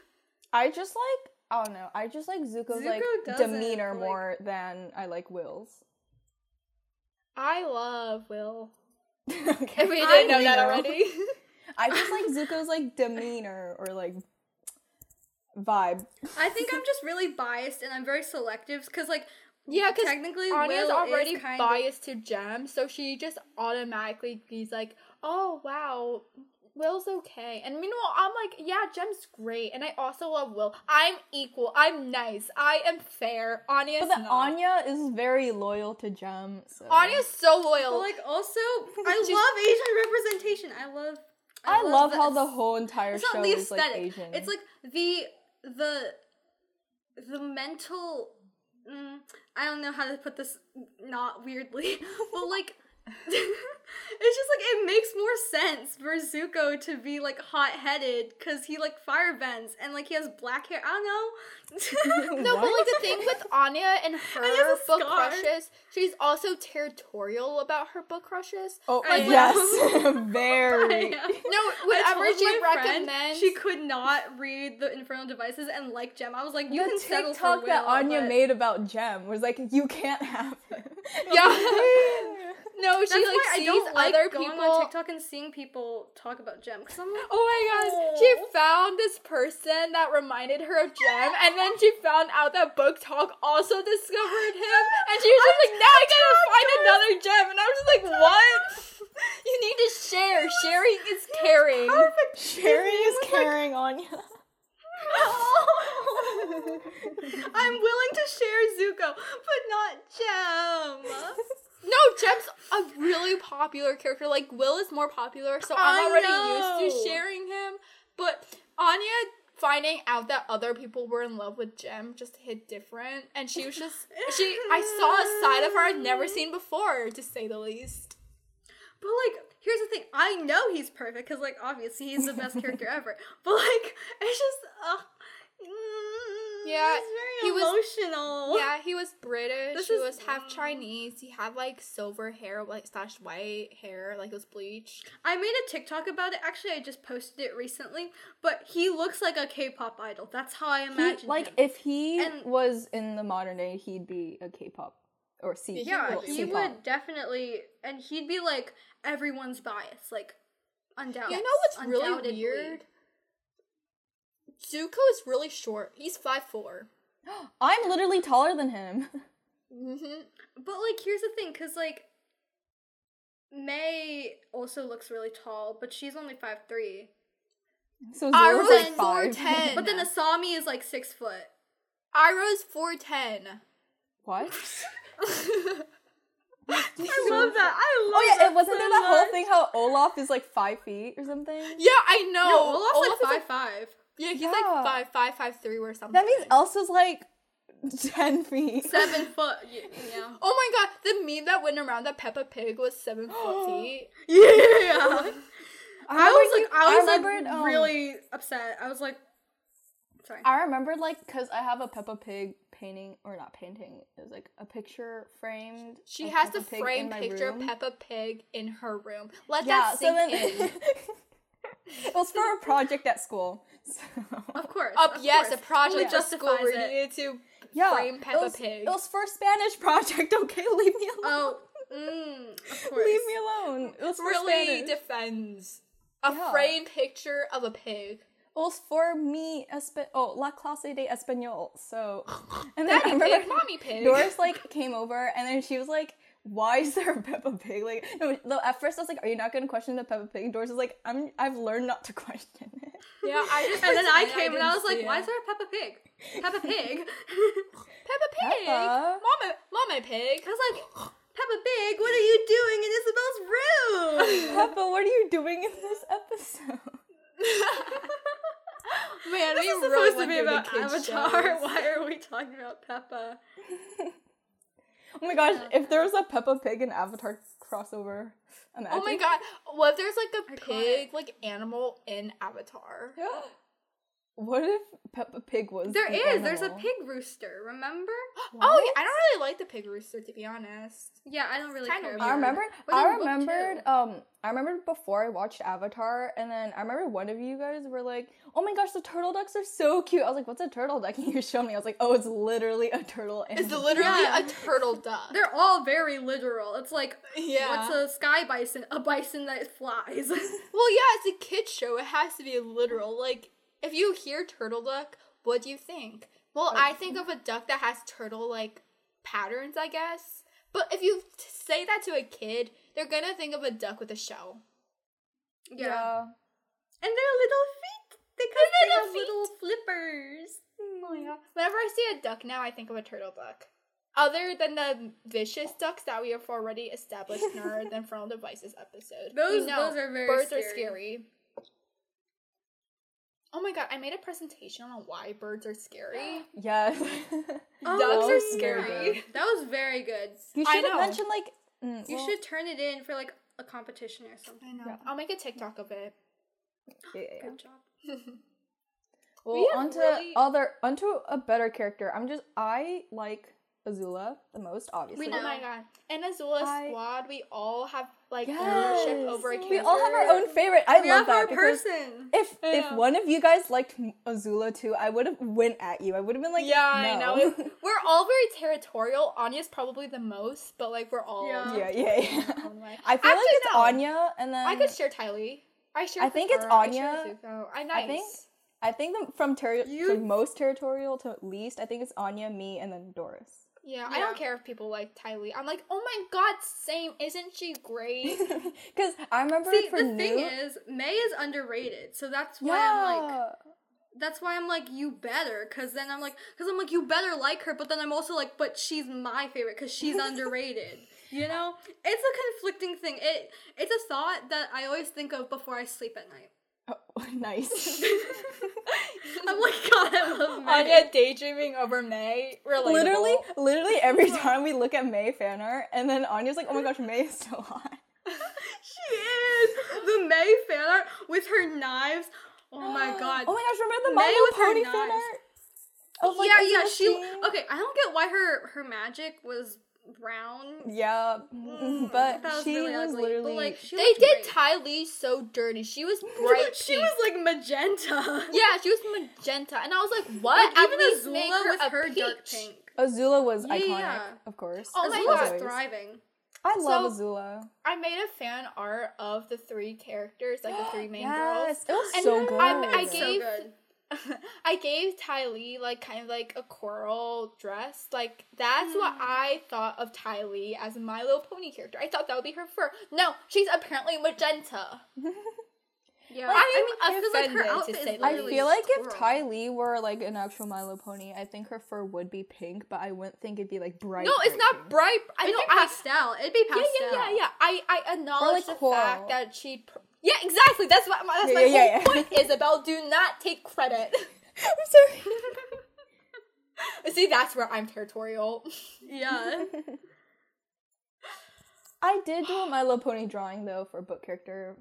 I just like I don't know. I just like Zuko's like Zuko doesn't, demeanor like- more than I like Will's. I love Will. okay. If we didn't know that know. already. I just like Zuko's like demeanor or like vibe. I think I'm just really biased and I'm very selective because, like, yeah, because technically, Anya's Will already is kind of. biased to Jem, so she just automatically he's like, oh wow. Will's okay. And meanwhile, I'm like, yeah, Jem's great. And I also love Will. I'm equal. I'm nice. I am fair. Anya's But then not. Anya is very loyal to Jem. So. Anya's so loyal. But, like, also, I love Asian representation. I love. I love how the whole entire It's show not the is like aesthetic. Asian. It's like the the the mental. Mm, I don't know how to put this not weirdly, but like. it's just like it makes more sense for Zuko to be like hot headed because he like firebends and like he has black hair. I don't know. No, but like the thing with Anya and her a book scar. crushes, she's also territorial about her book crushes. oh I yes, very. No, I whenever she my friend recommends, she could not read the Infernal Devices and like Jem. I was like, you the can settle for TikTok that Will, Anya but- made about Jem was like, you can't have him. Yeah. No, she That's like why I sees don't like other going people. on TikTok and seeing people talk about Jem because I'm like, Oh my gosh, she found this person that reminded her of Jem, and then she found out that BookTok also discovered him, and she was just like, now I gotta find another Jem, and I was just like, what? You need to share. Sharing is caring. perfect. Sharing is was like- caring Anya. I'm willing to share Zuko, but not Jem. No, Jem's a really popular character. Like Will is more popular, so I'm already used to sharing him. But Anya finding out that other people were in love with Jem just hit different, and she was just she. I saw a side of her I've never seen before, to say the least. But like, here's the thing. I know he's perfect because, like, obviously he's the best character ever. But like, it's just, uh, Yeah, he's very he was- emotional. Yeah, he was British. This he is- was half Chinese. He had like silver hair, like slash white hair, like it was bleached. I made a TikTok about it. Actually, I just posted it recently. But he looks like a K-pop idol. That's how I He- imagine. like him. if he And- was in the modern day, he'd be a K-pop or C. yeah, well, he C-pop. would definitely, and he'd be like everyone's bias, like undoubtedly. You know what's really weird? Zuko is really short. He's five four. I'm literally taller than him. Mm-hmm. But like, here's the thing, because like. Mai also looks really tall, but she's only five three. So I Zoro's like 4'10". But then Asami is like six foot. Iroh's four ten. What? I love that. I love. Oh yeah, that it wasn't so there that whole thing how Olaf is like five feet or something? Yeah, I know. No, Olaf's Olaf like five five. Yeah, he's Yeah. like five, five, five, three or something. That means Elsa's like ten feet. Seven foot. Yeah. Oh my god, the meme that went around that Peppa Pig was seven foot feet. Yeah. I was like, you- I was remembered, like um, really upset. I was like, sorry. I remember like because I have a Peppa Pig painting or not painting. It was like a picture framed. She of has Peppa the Pig framed picture room. of Peppa Pig in her room. Let Yeah, that so sink then in. it was for a project at school. So Of course. Up, of yes, course. a project at school justifies where you needed to yeah, frame it Peppa was- Pig. It was for a Spanish project. Okay, leave me alone. Oh, mm, leave me alone. It was really Spanish. defends a Yeah. framed picture of a pig. It was for me, espa- oh, La Clase de Español. So, and then I Daddy remember pig, mommy pig. Doris like came over, and then she was like, "Why is there a Peppa Pig?" Like, no, no, at first I was like, "Are you not gonna question the Peppa Pig?" Doris was like, "I'm, I've learned not to question it." Yeah, I just And then I pretend came and I was like, see why is there a Peppa Pig? Peppa Pig. Peppa Pig? Peppa. Mama, Mama Pig. I was like, Peppa Pig, what are you doing in Isabel's room? Peppa, what are you doing in this episode? Man, this we is supposed to be about Avatar. shows. Why are we talking about Peppa? Oh my gosh, if there was a Peppa Pig and Avatar crossover, imagine. Oh my god, what if there's like a pig, like animal in Avatar? What if Peppa Pig was? There an is. There's a pig rooster. Remember? Oh, yeah, I don't really like the pig rooster to be honest. Yeah, I don't really Kinda care. weird. about I remember. I remembered. Um, I remembered before I watched Avatar, and then I remember one of you guys were like, "Oh my gosh, the turtle ducks are so cute." I was like, "What's a turtle duck?" And you showed me. I was like, "Oh, it's literally a turtle." It's animal." literally Yeah. a turtle duck. They're all very literal. It's like, yeah. what's a sky bison? A bison that flies. Well, yeah, it's a kid show. It has to be literal. Like, if you hear turtle duck, what do you think? Well, I think of a duck that has turtle like patterns, I guess. But if you say that to a kid, they're gonna think of a duck with a shell. yeah. And their little feet. Because they little have feet. little flippers. Mm, oh my god! Whenever I see a duck now, I think of a turtle duck. Other than the vicious ducks that we have already established in our Then Infernal Devices episode. Those- We know those are very birds scary. are scary. Oh my god! I made a presentation on why birds are scary. Yes. Oh, Ducks are scary. That was very good. you I should have know. mentioned like. mm, You well, should turn it in for like a competition or something. I know. Yeah. I'll make a TikTok of it. Yeah, yeah, yeah. Good job. Well, We onto really- other onto a better character. I'm just I like Azula the most, obviously. We Oh know. my god! In Azula's I- squad, we all have like Yes. ownership over a character. We all have our own favorite. I we love have that our because person. if I if know. one of you guys liked Azula too, I would have went at you. I would have been like, yeah, I know. We're all very territorial. Anya's probably the most, but like we're all Yeah. yeah, yeah, yeah. our own way. I feel like it's no. Anya, and then I could share Ty Lee. I share. I with think it's her. I share Anya. with Zuko. I nice. I think- I think the, from terri You- from most territorial to least, I think it's Anya, me, and then Doris. Yeah, I don't care if people like Ty Lee. I'm like, oh my god, same. Isn't she great? Because I remember See, for the new, thing is, Mai is underrated, so that's why I'm like, that's why I'm like, you better, cause then I'm like, cause I'm like, you better like her, but then I'm also like, but she's my favorite, cause she's underrated. You know, it's a conflicting thing. It it's a thought that I always think of before I sleep at night. Oh, nice. Oh I'm like, God, I love Mai. Anya daydreaming over Mai. Relatable. literally, literally every time we look at Mai fan art, and then Anya's like, "Oh my gosh, Mai is so hot." she is the Mai fan art with her knives. Oh my God. Oh my gosh, remember the Mai with her Little fan knives. art? Of, like, yeah, yeah. She okay. I don't get why her her magic was brown. Yeah, Mm, but was she really was ugly, literally. But like, she They looked did great. Ty Lee so dirty. She was bright. she pink. was like magenta. Yeah, she was magenta, and I was like, "What? Like, even least Azula make her with a her peach. dark pink. Azula was Yeah, iconic, yeah. of course. Oh my Azula God. was thriving. I love So- Azula. I made a fan art of the three characters, like the three main yes, it was And so good. I'm- I So gave- good. Girls. I gave Ty Lee like kind of like a coral dress. Like that's what Mm. I thought of Ty Lee as a My Little Pony character. I thought that would be her fur. No, she's apparently magenta. Yeah, I'm I mean, 'cause, like her offended, to outfit say is I literally feel like if coral. Ty Lee were like an actual Milo pony, I think her fur would be pink, but I wouldn't think it'd be like bright. no, it's bright not pink. bright. I It'd know. be I, pastel. It'd be yeah, pastel. yeah, yeah, yeah. I I acknowledge like the coral. fact that she. Pr- yeah, exactly. That's what my, that's Yeah, my yeah, whole yeah, point. Isabel, do not take credit. I'm sorry. See, that's where I'm territorial. Yeah. I did do a My Little pony drawing though for book character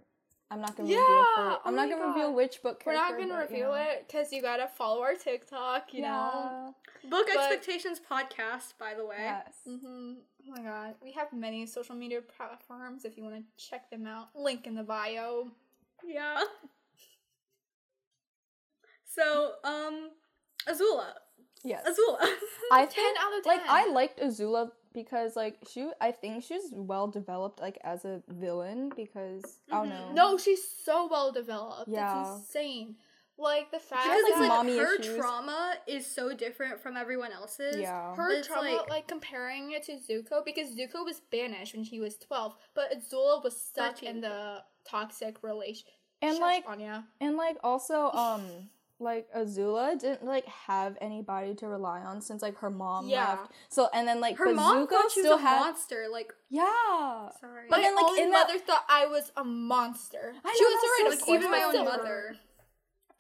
I'm not gonna Yeah, reveal. For, oh I'm not gonna reveal which book. We're not gonna but, you reveal know. it because you gotta follow our TikTok. You know. Book But- Expectations podcast, by the way. Yes. Mm-hmm. Oh my god, we have many social media platforms if you want to check them out. Link in the bio. Yeah. So, um, Azula. Yes. Azula. I Ten think out of 10. like I liked Azula because like she I think she's well developed like as a villain because I don't Mhm. know. No, she's so well developed. Yeah. It's insane. Like the fact because like, it's like mommy her issues. trauma is so different from everyone else's. Yeah. her It's trauma, like- like, comparing it to Zuko, because Zuko was banished when he was twelve, but Azula was stuck 13. in the toxic relation. and Shush, like Anya. and like also um like Azula didn't like have anybody to rely on since like her mom Yeah. left. So and then like Her but mom thought she was still a had monster. Like, yeah. sorry. But My then, like, in mother thought I was a monster. I she know, was so like like even my own mother.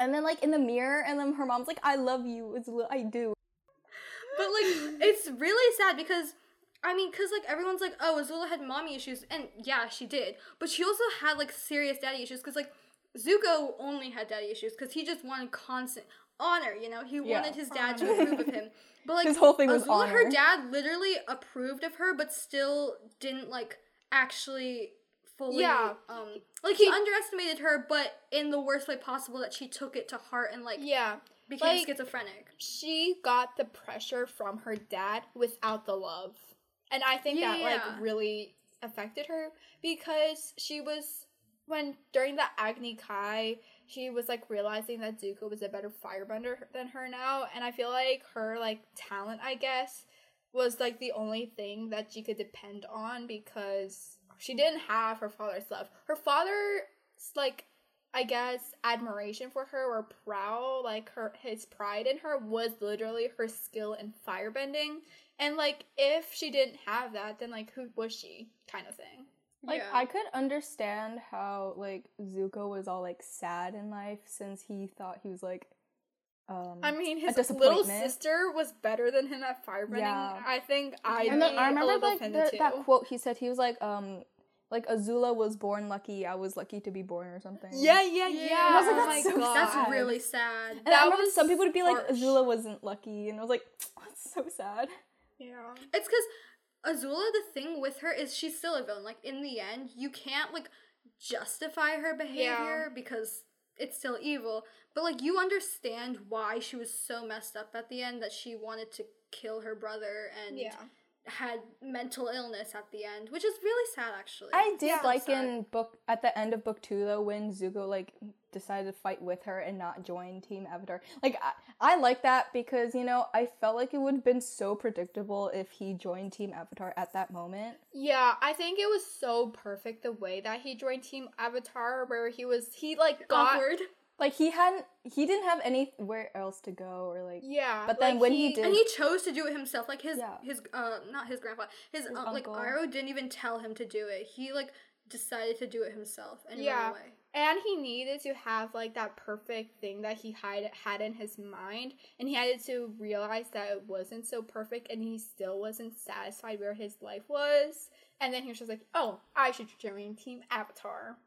And then like in the mirror and then her mom's like I love you Azula I do. But like, it's really sad because. I mean, cause like everyone's like, oh, Azula had mommy issues, and yeah, she did. But she also had like serious daddy issues, cause like Zuko only had daddy issues, cause he just wanted constant honor. You know, he Yeah. wanted his dad to approve of him. But like His whole thing was Azula, her dad literally approved of her, but still didn't like actually fully. Yeah. Um, like he underestimated her, but in the worst way possible. That she took it to heart and like Yeah. became like- schizophrenic. She got the pressure from her dad without the love. And I think that Yeah. like really affected her because she was when during the Agni Kai, she was like realizing that Zuko was a better firebender than her now, and I feel like her like talent, I guess, was like the only thing that she could depend on because she didn't have her father's love. Her father's like I guess admiration for her or proud, like her his pride in her was literally her skill in firebending. And like if she didn't have that, then like who was she? Kind of thing. Like yeah. I could understand how like Zuko was all like sad in life since he thought he was like um I mean, his little sister was better than him at firebending. Yeah. I think I. and then I a remember like the, that quote he said he was like um like Azula was born lucky I was lucky to be born or something. Yeah, yeah, Yeah. yeah. I was like, oh that's my so god, That's really sad. And I remember was some people would be like. Azula wasn't lucky and I was like that's so sad. yeah. It's because Azula, the thing with her is she's still a villain. Like in the end, you can't like justify her behavior because it's still evil. But like you understand why she was so messed up at the end that she wanted to kill her brother and Yeah. Had mental illness at the end, which is really sad actually. I did Yeah, like in book at the end of book two though when Zuko like decided to fight with her and not join Team Avatar. Like I, I like that because you know I felt like it would have been so predictable if he joined Team Avatar at that moment. Yeah, I think it was so perfect the way that he joined Team Avatar, where he was he like got awkward. Like he hadn't he didn't have anywhere else to go or like yeah. But then like, when he did- And he chose to do it himself. Like his Yeah. his uh not his grandpa. His, His uh, like. Iroh didn't even tell him to do it. He like decided to do it himself and Yeah. and he needed to have like that perfect thing that he had had in his mind, and he had to realize that it wasn't so perfect, and he still wasn't satisfied where his life was. And then he was just like, "Oh, I should join Team Avatar."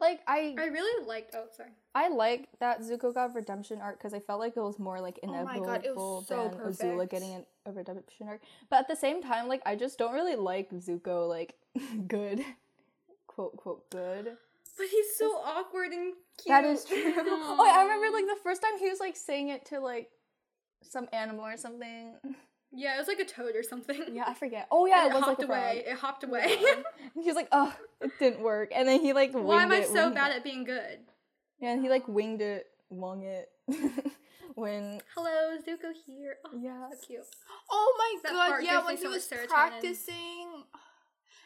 Like I I really liked oh sorry. I like that Zuko got redemption arc because I felt like it was more like Oh inevitable was so than Azula getting an, a redemption arc. But at the same time, like I just don't really like Zuko like good, quote quote good. But he's so awkward and cute. That is true. oh, I remember like the first time he was like saying it to like some animal or something. Yeah, it was like a toad or something. Yeah, I forget. Oh yeah, it, it, was hopped like a frog. away. It hopped away. And he was like, "Oh, it didn't work," and then he like Why am I it, so bad it. at being good? Yeah, and he like winged it, wung it when Hello, Zuko here. Oh, yeah. so cute. Oh my That god, yeah, when he so was practicing.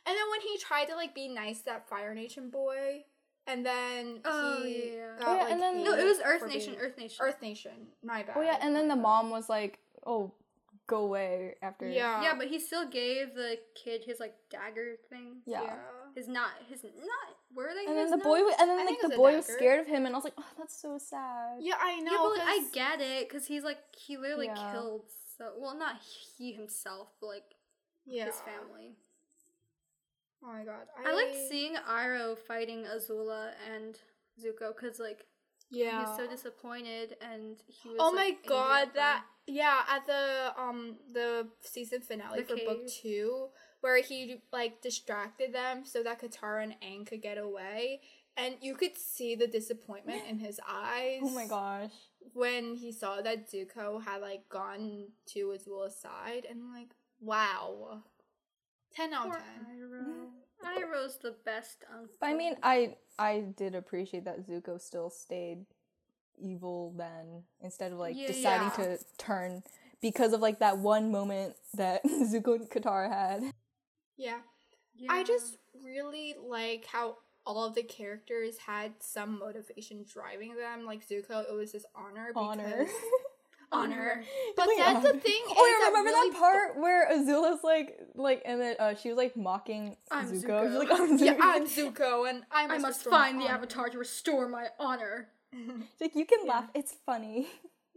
And then when he tried to like be nice to that Fire Nation boy, and then Oh, he yeah. got Oh, yeah, like and then- No, it was Earth Nation. being- Earth Nation. Earth Nation. My bad. Oh yeah, and then the mom was like, "Oh, go away." After Yeah. Yeah, but he still gave the kid his like dagger thing. yeah. His not his not were they? And then his the boy, nuts? and then I like the boy was scared of him, and I was like, "Oh, that's so sad." Yeah, I know. Yeah, but like, I 'cause- get it because he's like he literally Yeah. killed so well not he himself but like yeah. his family. Oh my god. I like seeing Iroh fighting Azula and Zuko because like Yeah. he's so disappointed and he was. Oh my god, that yeah, at the um the season finale The for book two, where he like distracted them so that Katara and Aang could get away, and you could see the disappointment in his eyes. Oh my gosh. When he saw that Zuko had like gone to Azula's side, and like, wow, ten out of ten. Iroh. Iroh's the best uncle. I mean, I I did appreciate that Zuko still stayed evil then instead of like Yeah, deciding yeah. to turn because of like that one moment that Zuko and Katara had. Yeah. Yeah. I just really like how all of the characters had some motivation driving them. Like Zuko, it was his honor. Honor. Because honor. But But that's the thing. Oh yeah, remember really that part where Azula's like like and then uh, she was like mocking I'm Zuko. Zuko. She's like, I'm Zuko. Yeah, I'm Zuko, and I must, I must find the. Avatar to restore my honor. Like you can laugh. It's funny.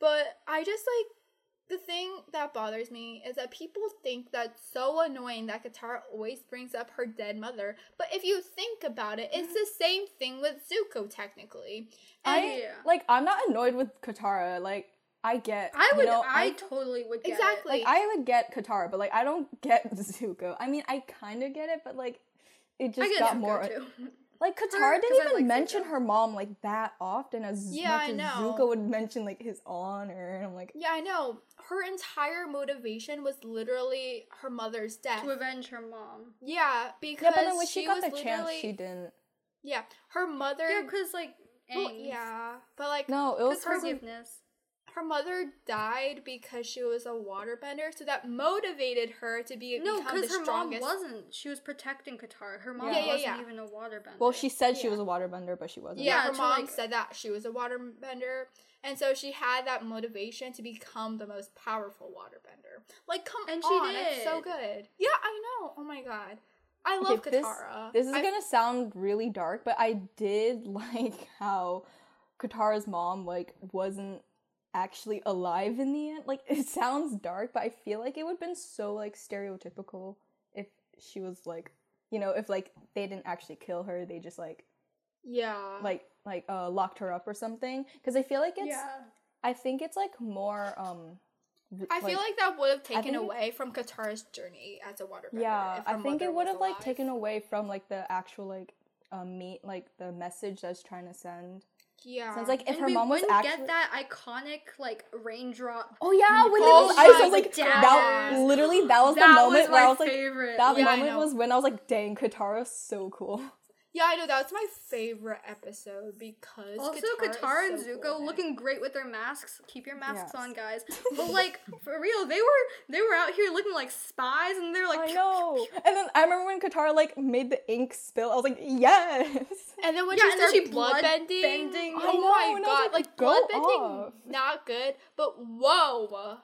but I just like the thing that bothers me is that people think that's so annoying that Katara always brings up her dead mother. But if you think about it, it's the mm-hmm. same thing with Zuko technically. And I like I'm not annoyed with Katara. Like I get I you would. know, I, totally would get it. Exactly. like I would get Katara, but like I don't get Zuko. I mean, I kind of get it, but like it just I get got Zuko more. too. Like Her- Katara 'cause didn't even like mention Zuko. her mom like that often as Yeah, much I as know. Zuko would mention like his honor. And I'm like, Yeah, I know. Her entire motivation was literally her mother's death. to avenge her mom. yeah, because yeah, but then when she, she got was the chance, she didn't. Yeah, her mother. Yeah, because like well, yeah, but like No, it was Because her. forgiveness. Her mother died because she was a waterbender, so that motivated her to be No, become the because her strongest. mom wasn't. She was protecting Katara. Her mom Yeah, yeah, wasn't yeah. even a waterbender. Well, she said she was a waterbender, but she wasn't. Yeah, Yeah, her to, mom like- said that she was a waterbender, and so she had that motivation to become the most powerful waterbender. Like, come on. And she did. it's so good. Yeah, I know. Oh my god, I Okay, love this- Katara. This is I- gonna sound really dark, but I did like how Katara's mom like wasn't actually alive in the end. Like it sounds dark, but I feel like it would have been so like stereotypical if she was like you know, if like they didn't actually kill her, they just like Yeah. like like uh locked her up or something. Because I feel like it's yeah. I think it's like more um I feel like that would have taken away from Katara's journey as a waterbender. yeah i think it would have like taken away from like the actual like um meat like the message that's trying to send Yeah. Sounds like if and her mom was actually get that iconic like raindrop. oh yeah when Oh it was ice I was like God. that literally that was that the moment was where i was like favorite. that Yeah, moment was when i was like dang katara's so cool Yeah, I know that's my favorite episode because Also, Katara, Katara, is and so Zuko cool in it. looking great with their masks. Keep your masks Yes. on, guys. But like for real, they were they were out here looking like spies, and they're like, i know and then i remember when katara like made the ink spill i was like yes And then when Yeah, she and started she blood blood bending, bending. oh know, my and I was god, like, like, go blood bending, off. not good, but whoa,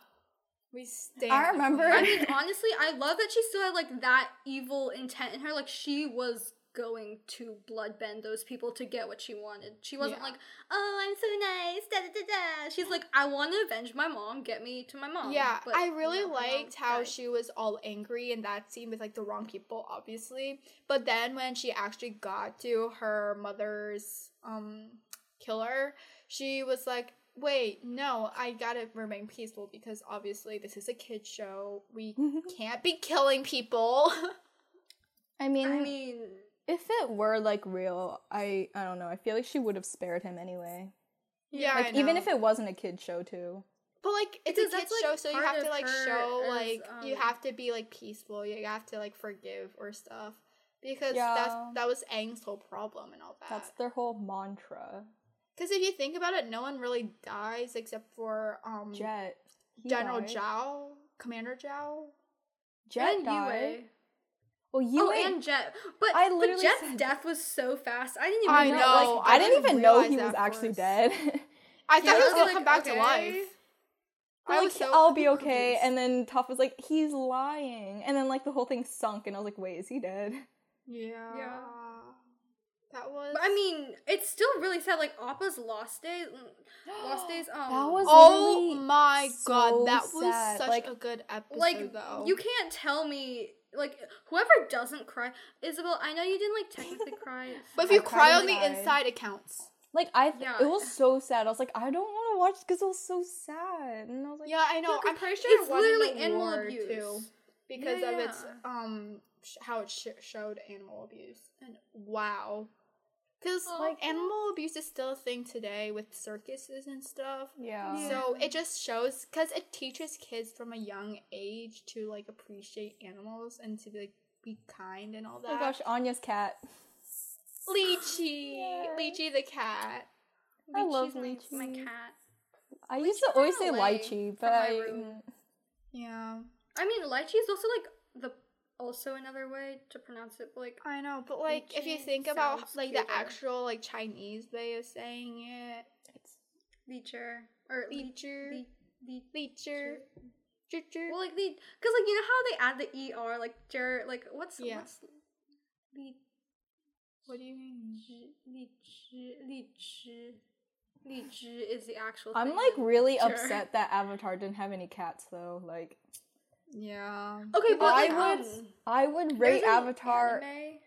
we stand. I remember- I mean, honestly, I love that she still had like that evil intent in her. Like she was going to bloodbend those people to get what she wanted. She wasn't Yeah. like, "Oh, I'm so nice." Da, da, da, da. She's like, "I want to avenge my mom. Get me to my mom." Yeah, But, I you really know, liked how died. she was all angry in that scene with like the wrong people, obviously. But then when she actually got to her mother's um killer, she was like, "Wait, no, I gotta remain peaceful because obviously this is a kid show. We can't be killing people." i mean, I mean, if it were like real i i don't know i feel like she would have spared him anyway yeah, like I even if it wasn't a kid show too But like it's Because a kids that's, show, like, so you have to like show as, like you um, have to be like peaceful. You have to like forgive or stuff because Yeah. that's that was Aang's whole problem and all that. that's their whole mantra Because if you think about it, no one really dies except for um jet he General died. Zhao, Commander Zhao. jet and died Yue. Well you oh, and Jet. But, I but literally Jet's said- death was so fast. I didn't even I know. know, like, I, I didn't didn't even know he was actually first. dead. I Yeah, thought he was was gonna like, come back to okay. life. I like, was so I'll be okay. confused. And then Toph was like, he's lying. And then like the whole thing sunk, and I was like, wait, is he dead? yeah. Yeah. That was. But I mean, it's still really sad. Like Appa's lost days, lost days. Um, That was Oh literally my so god, that was sad. such Like- a good episode like though. you can't tell me like whoever doesn't cry, Isabel. I know you didn't like technically cry. But if you cried cry on the inside. inside, it counts. Like I, th- Yeah. it was so sad. I was like, I don't want to watch because it was so sad, and I was like, Yeah, I know. 'cause I'm pretty sure it's it wasn't literally the animal war, abuse. too, because Yeah, of its um sh- how it sh- showed animal abuse. And wow, because Aw. Oh, like animal abuse is still a thing today with circuses and stuff. yeah. So it just shows because it teaches kids from a young age to like appreciate animals and to like be kind and all Oh that. Oh gosh, Anya's cat. Lychee, Yay. Lychee the cat. I love Lychee's my, lychee. my cat. I used to always say away lychee, but I. Yeah, I mean, lychee is also like the also another way to pronounce it. Like, I know, but like if you think about sounds like the actual like Chinese way of saying it, It's, leecher or Leecher. le- le- Leecher. Leecher. Well, like the because like you know how they add the er like jer like what's Yeah. what's le- What do you mean? leech leech leech is the actual. I'm thing like really upset that Avatar didn't have any cats though. Like, Yeah. Okay, but I like, would- um, I would rate Avatar. anime-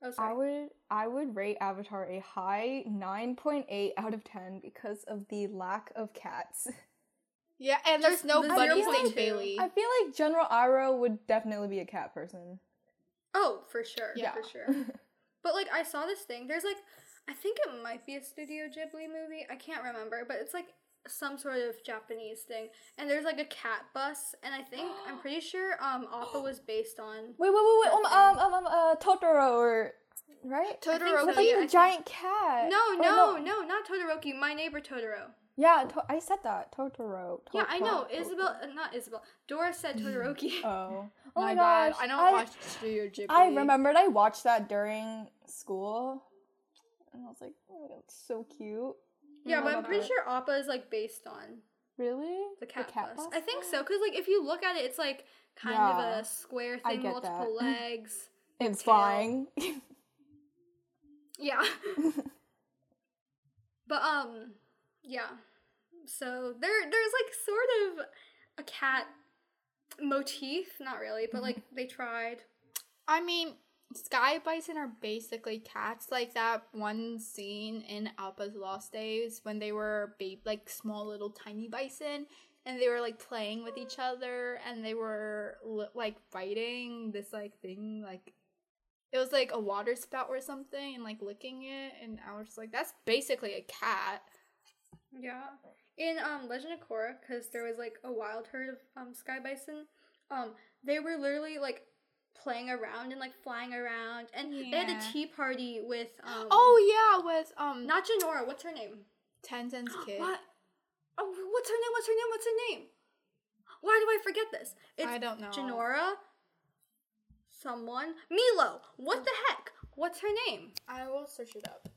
Oh, I would I would rate Avatar a high 9.8 out of 10 because of the lack of cats. Yeah, and there's no the Bunny 0.2. St. Bailey. I feel like General Iroh would definitely be a cat person. Oh, for sure. Yeah. For sure. But like I saw this thing. There's like I think it might be a Studio Ghibli movie. I can't remember, but it's like some sort of Japanese thing. And there's like a cat bus, and I think I'm pretty sure um Appa was based on. Wait, wait, wait, wait. Um, um, um, um uh, Totoro or right? Totoro. So, like I think- giant cat. No, Or no, no, not Todoroki. My neighbor Totoro. Yeah, to- I said that. Totoro. Yeah, I know. Totoro. Isabel, uh, not Isabel. Dora said Todoroki. Oh. Oh my my, god, gosh. I don't watch Studio Ghibli. I remembered I watched that during school, and I was like, "Oh, that's so cute." Yeah, but I'm pretty sure Appa is like based on Really? the cat, bus. I think so, cause like if you look at it, it's like kind Yeah, of a square thing, multiple that. legs. It's tail. flying. Yeah. but um yeah. So there there's like sort of a cat motif, not really, but like they tried. I mean, sky bison are basically cats. Like that one scene in Appa's Lost Days when they were babe, like small little tiny bison, and they were like playing with each other, and they were li- like fighting this like thing, like it was like a water spout or something, and like licking it, and I was just like, that's basically a cat. Yeah. In um Legend of Korra, because there was like a wild herd of um sky bison, um, they were literally like playing around and like flying around and they had a tea party with um Oh yeah, with um not Jinora, what's her name? Tenzin's kid. What? Oh, what's her name? What's her name? What's her name? Why do I forget this? It's I don't know. Jinora. Someone. Meelo. What the heck? What's her name? I will search it up.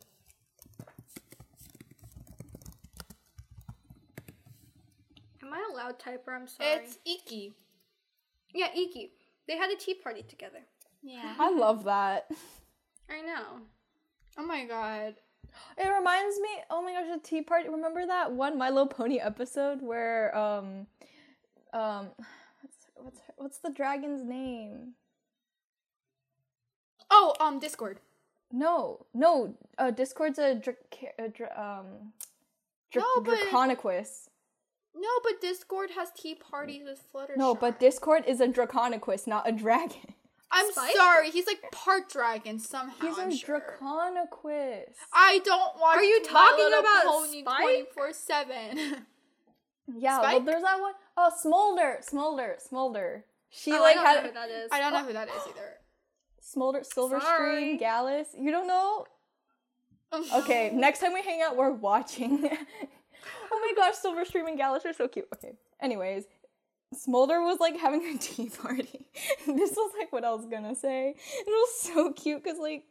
Am I a loud typer? I'm sorry. It's Ikki. yeah, Ikki. They had a tea party together. Yeah. I love that. I know. Oh my god. It reminds me. Oh my gosh, the tea party. Remember that one My Little Pony episode where um, um, what's what's her, what's the dragon's name? Oh, um, Discord. No, no. Uh, Discord's a, dra- ca- a dra- um, dra- No, but- Draconequus. No, but Discord has tea parties with Fluttershy. No, but Discord is a Draconequus, not a dragon. I'm Spike? sorry, he's like part dragon somehow. He's I'm a sure. Draconequus. I don't watch. Are you My talking Little about Pony Spike? twenty four seven? Yeah, well, there's that one. Oh, Smolder, Smolder, Smolder. She Oh, I like don't know had who that is. I don't know oh. who that is either. Smolder, Sorry. Silverstream, Gallus. You don't know? Okay, next time we hang out, we're watching. oh my gosh, Silverstream and Gallus are so cute. Okay. Anyways, Smolder was like having a tea party. this was like what I was gonna say. It was so cute because like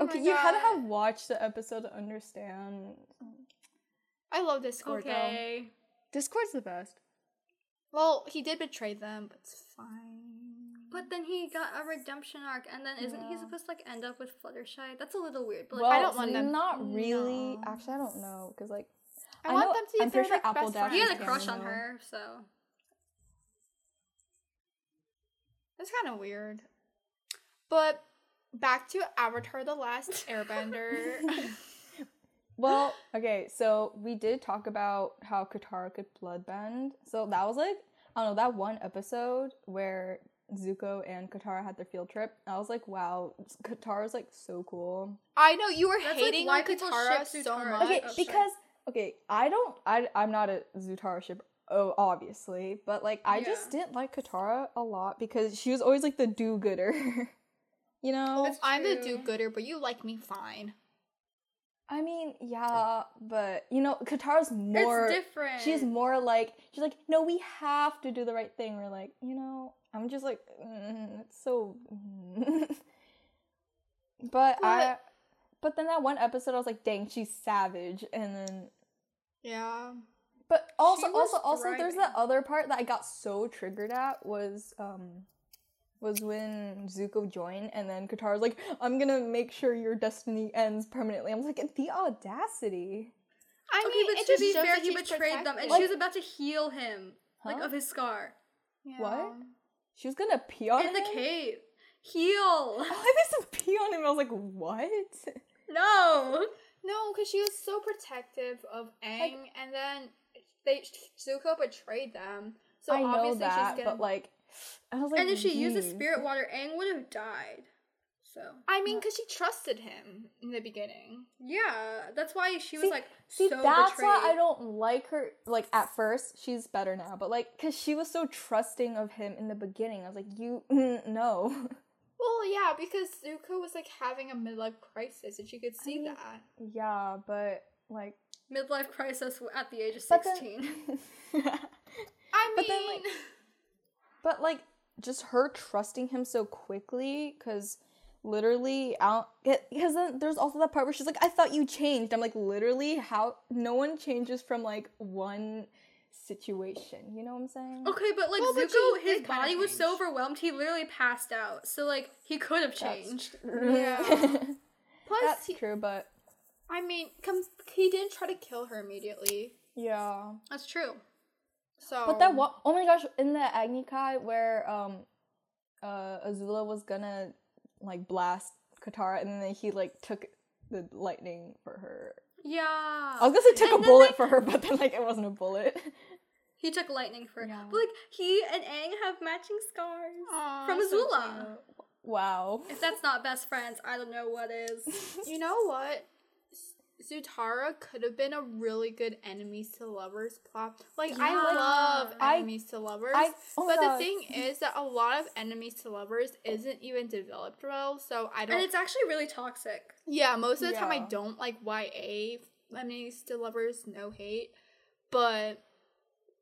Oh okay, you had to have watched the episode to understand. I love Discord though. Discord's the best. Well, he did betray them, but it's fine. But then he got a redemption arc, and then isn't he supposed to like end up with Fluttershy? That's a little weird. But like, well, I don't want them- Not really. No. Actually, I don't know because like I, I want know- them to be I'm pretty sure like, Apple best Dash he friends. had a crush on her, so That's kind of weird. But back to Avatar: The Last Airbender. Well, okay, so we did talk about how Katara could bloodbend. So that was like, I don't know, that one episode where Zuko and Katara had their field trip. I was like, wow, Katara's like so cool. I know you were That's, hating why on people Katara so much. Okay, Oh, sorry. because okay, I don't, I I'm not a Zutara shipper. Oh, obviously, but like I just didn't like Katara a lot because she was always like the do-gooder. you know, That's I'm the do-gooder, but you like me fine. I mean, yeah, but you know, Katara's more. it's different. She's more like she's like, no, we have to do the right thing. We're like, you know, I'm just like, mm, it's so. but I, but then that one episode, I was like, dang, she's savage, and then. Yeah. But also, She was also, also, there's that other part that I got so triggered at was um, was when Zuko joined, and then Katara's like, "I'm gonna make sure your destiny ends permanently." I was like, the audacity. I okay, mean, but it to just be shows fair, he she's betrayed them, and protected. she was about to heal him, like of his scar, Yeah. What? She was gonna pee on in the cave. Heal. Oh, there's some pee on him. I was like, what? No. No, because she was so protective of Aang, and then they Zuko betrayed them. So I know obviously that, she's gonna. but like, I was like, and if she used the spirit water, Aang would have died. So I mean, because she trusted him in the beginning. yeah, that's why she was See- like See, so that's betrayed. why I don't like her. Like at first, she's better now, but like, cause she was so trusting of him in the beginning. I was like, you no. Well, yeah, because Zuko was like having a midlife crisis, and she could see mean, that. yeah, but like, midlife crisis at the age of but then, sixteen. I But mean, then, like- but like, just her trusting him so quickly, cause literally out because then there's also that part where she's like i thought you changed i'm like literally how no one changes from like one situation you know what i'm saying Okay, but like Well, but Zuko, she his body was so overwhelmed, he literally passed out. So like he could have That's changed. Yeah. plus, that's he, true but I mean, com- he didn't try to kill her immediately. yeah That's true. So, But that one, oh my gosh, in the Agni Kai where um uh Azula was gonna like blast Katara and then he like took the lightning for her. Yeah. I was gonna say took And a bullet they- for her, but then like it wasn't a bullet. He took lightning for Yeah. But like he and Aang have matching scars Aw, from so Azula. cute. wow. if that's not best friends, I don't know what is. You know what? Zutara could have been a really good enemies to lovers plot. Like I Yeah. love I- enemies to lovers. I oh but the thing is that a lot of enemies to lovers isn't even developed well, so I don't and it's actually really toxic. Yeah, most of the time I don't like YA enemies to lovers, no hate. But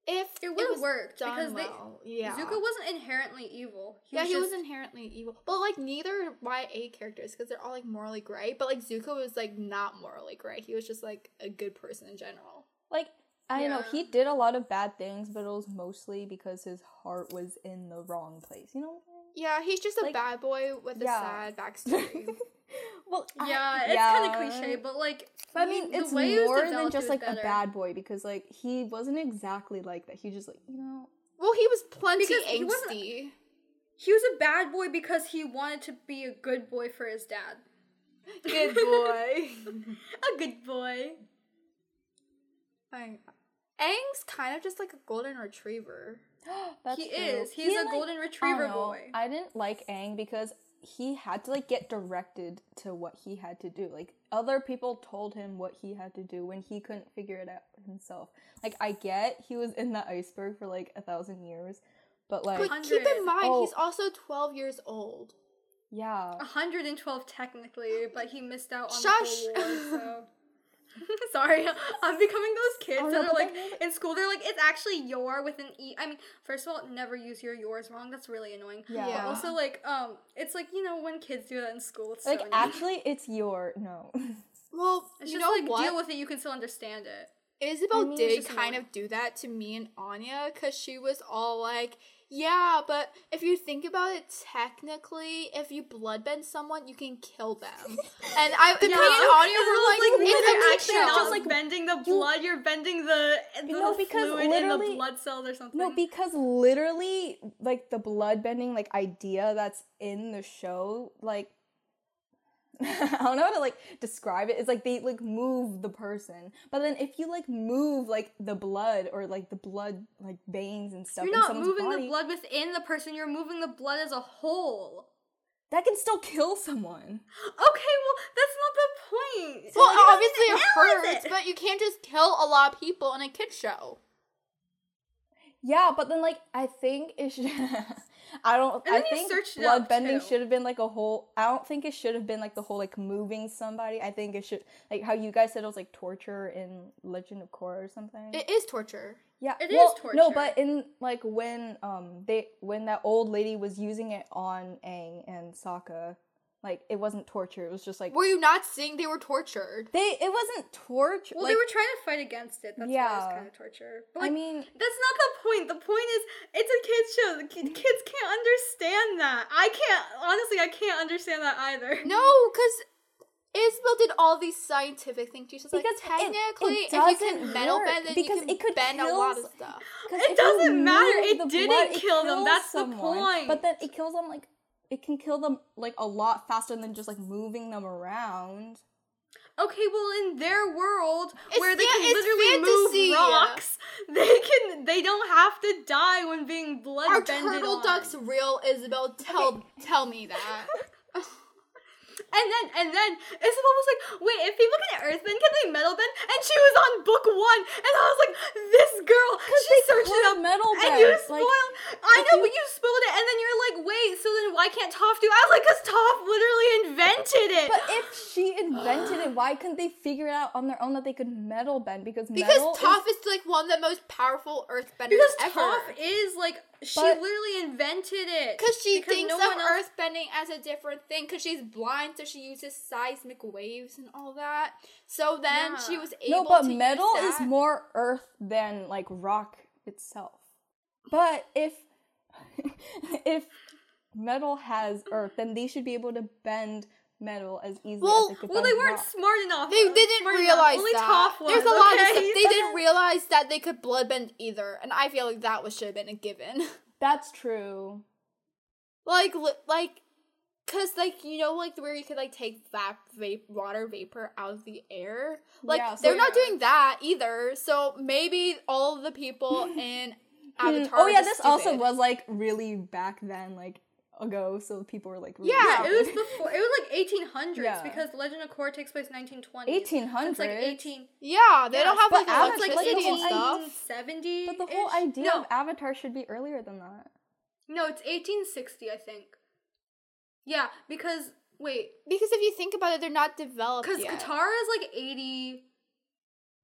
if It would have worked done because well, yeah. Zuko wasn't inherently evil. He yeah, was he just, was inherently evil. But like neither YA characters because they're all like morally gray. But like Zuko was like not morally gray. He was just like a good person in general. Like I don't know, he did a lot of bad things, but it was mostly because his heart was in the wrong place. You know Yeah, he's just a Like- bad boy with a Yeah. sad backstory. saying? well, I- Yeah, it's kind of cliche, but like But I mean, the it's way it was more than just is like a bad boy because like he wasn't exactly like that. He just like you know. well, he was plenty Because he wasn't- angsty. He was a bad boy because he wanted to be a good boy for his dad. Good boy. A good boy. Like, Aang's kind of just like a golden retriever. That's he true. is. He's a like- golden retriever know. boy. I didn't like Aang because he had to like get directed to what he had to do. Like other people told him what he had to do when he couldn't figure it out himself. Like I get he was in the iceberg for like a thousand years, but like But keep in mind, Oh. he's also 12 years old. yeah. 112 technically, but he missed out on Shush. the whole war, so. Sorry, I'm becoming those kids Oh, that no, are like then- in school. They're like, it's actually your with an e. I mean, first of all, never use your yours wrong. That's really annoying. Yeah. Yeah. also, like, um, it's like you know when kids do that in school. It's Like so actually, it's your no. Well, it's you just know like what? deal with it. You can still understand it. Isabel I mean, did kind annoying. of do that to me and Anya because she was all like, Yeah, but if you think about it technically, if you bloodbend someone, you can kill them. And I and me and Anya were like, like it's literally a actually show. not Just, like, bending the blood, you're bending the, the No, because fluid in the blood cells or something. No, because literally, like the blood bending like idea that's in the show, like I don't know how to like describe it. It's like they like move the person, but then if you like move like the blood or like the blood like veins and stuff, you're not someone's moving body, the blood within the person, you're moving the blood as a whole. that can still kill someone. Okay, well, that's not the point. well, You obviously it hurts, it. but you can't just kill a lot of people in a kid show. Yeah, but then like I think it should. I don't. I think blood bending should have been like a whole. I don't think it should have been like the whole like moving somebody. I think it should like how you guys said it was like torture in Legend of Korra or something. It is torture. yeah, it is well, No, torture. but in like when um they when that old lady was using it on Aang and Sokka, like it wasn't torture. It was just like Were you not seeing they were tortured? they. It wasn't torture. Well, like, they were trying to fight against it. That's why Yeah. it's kind of torture. But I mean, that's not the point. The point is, it's a kids show. The mm-hmm. kids can't understand that. I can't. Honestly, I can't understand that either. No, because Isabel did all these scientific things. She's just like, Because it- it technically, if you doesn't can metal work, bend, then because you can it could bend a lot of stuff. It doesn't matter. It didn't blood, it kill them. kills That's the point. But then it kills them like it can kill them like a lot faster than just like moving them around. Okay, well, in their world It's- where they yeah, can it's literally fantasy. move rocks, they can. They don't have to die when being blood Are turtle on. ducks real, Isabel? Tell tell me that. And then, and then Isabel was like, "Wait, if people can earthbend, can they metal bend?" And she was on book one, and I was like, "This girl, she they searched it could up, metal and you bend, like, spoiled. I know, you- but you spoiled it, and then you're like, "Wait, so then why can't Toph do?" it? I was like, "Cause Toph literally invented it." But if she invented it, why couldn't they figure it out on their own that they could metal bend? Because Because metal Toph is, is like one of the most powerful earthbenders because ever. Toph is like, she But- literally invented it. Because she Because thinks no of one else- earthbending as a different thing because she's blind, so she uses seismic waves and all that. So then she was able to no, but to metal use is more earth than like rock itself. But if if metal has earth, then they should be able to bend metal as easily Well- as they could well, bend they weren't rock. smart enough. They uh, didn't smart enough. realize Only that. Toph. There's a lot of stuff. They didn't realize that they could bloodbend either, and I feel like that was should have been a given. That's true. like, li- like, cause like you know, like where you could like take vap, vape, water vapor out of the air. Like Yeah, so- they're not doing that either. So maybe all of the people in Hmm, Avatar. oh yeah, just this also was like really back then, like ago, so people were like really Yeah, Yeah, it was before. It was like 1800s Yeah. because Legend of Korra takes place 1920. 1800s. It's like 18. Yeah, they don't have like Avatar- It's like electricity and the whole stuff. 1870. But the whole idea no, of Avatar should be earlier than that. no, it's 1860, I think. Yeah, because wait, Because if you think about it, they're not developed because yet. Katara is like 80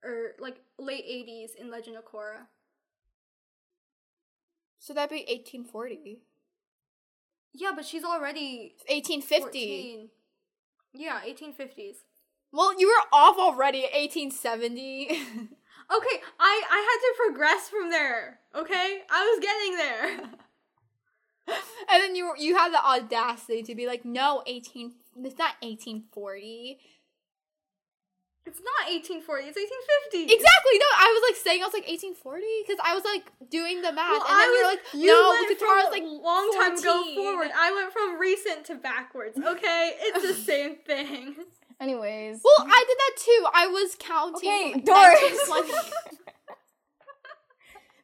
or like late 80s in Legend of Korra. so that'd be 1840. Yeah, but she's already 1850. 14. Yeah, 1850s. Well, you were off already 1870. Okay, I I had to progress from there. Okay, I was getting there. and then you you had the audacity to be like, no, 18. It's not 1840. It's not 1840. It's 1850. Exactly. No, I was like saying I was like 1840 because I was like doing the math, Well, and then I you were was- like, you no, went Katara's from like a long time ago forward. I went from recent to backwards. Okay, it's the same thing. Anyways. Well, I did that too. I was counting. Okay, Doris.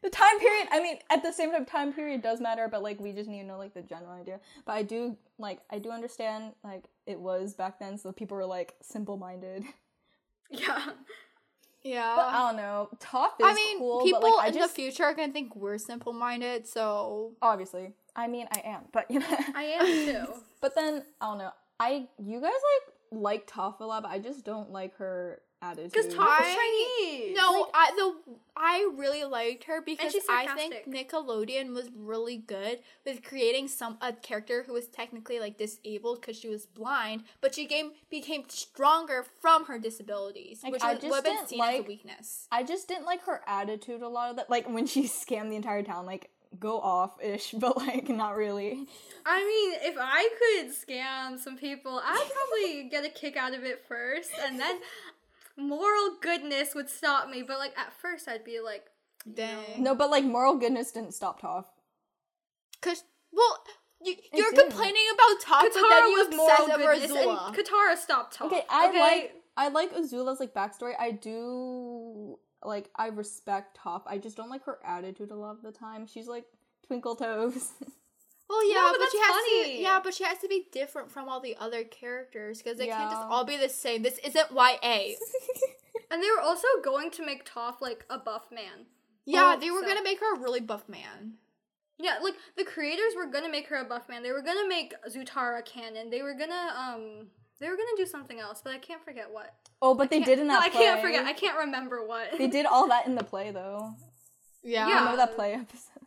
the time period i mean at the same time time period does matter but like we just need to know like the general idea but i do like i do understand like it was back then so people were like simple-minded Yeah. yeah. but i don't know Toph is I mean, cool people but like in just the future are gonna think we're simple-minded, so obviously i mean i am but you know I am too. but then i don't know i you guys like like Toph a lot but i just don't like her attitude Because Toph is Chinese. no, I the I really liked her because I think. Nickelodeon was really good with creating some a character who was technically like disabled because she was blind, but she came became stronger from her disabilities, Like, which I was, just would have been didn't seen as a like- weakness. I just didn't like her attitude a lot of that. Like when she scammed the entire town, like go off ish, but like not really. I mean, if I could scam some people, I'd probably get a kick out of it first, and then moral goodness would stop me. But like at first, I'd be like, Dang. No, but like moral goodness didn't stop Toph. Cause well, you, you're didn't. complaining about Toph, but Katara then you was moral obsess over Azula. and Katara stopped talking. Okay, I like I like Azula's like backstory. I do like I respect Toph. I just don't like her attitude a lot of the time. She's like twinkle toes. Well, yeah, but but, she that's has to. Yeah, but she has to be different from all the other characters because they can't just all be the same. This isn't YA. And they were also going to make Toph like a buff man. Yeah, Oh, they were so- gonna make her a really buff man. Yeah, like the creators were gonna make her a buff man. They were gonna make Zutara canon. They were gonna um they were gonna do something else, but I can't forget what. oh, but they did in No, that I can't forget. I can't remember what. They did all that in the play though. Yeah. Yeah. Remember that play episode?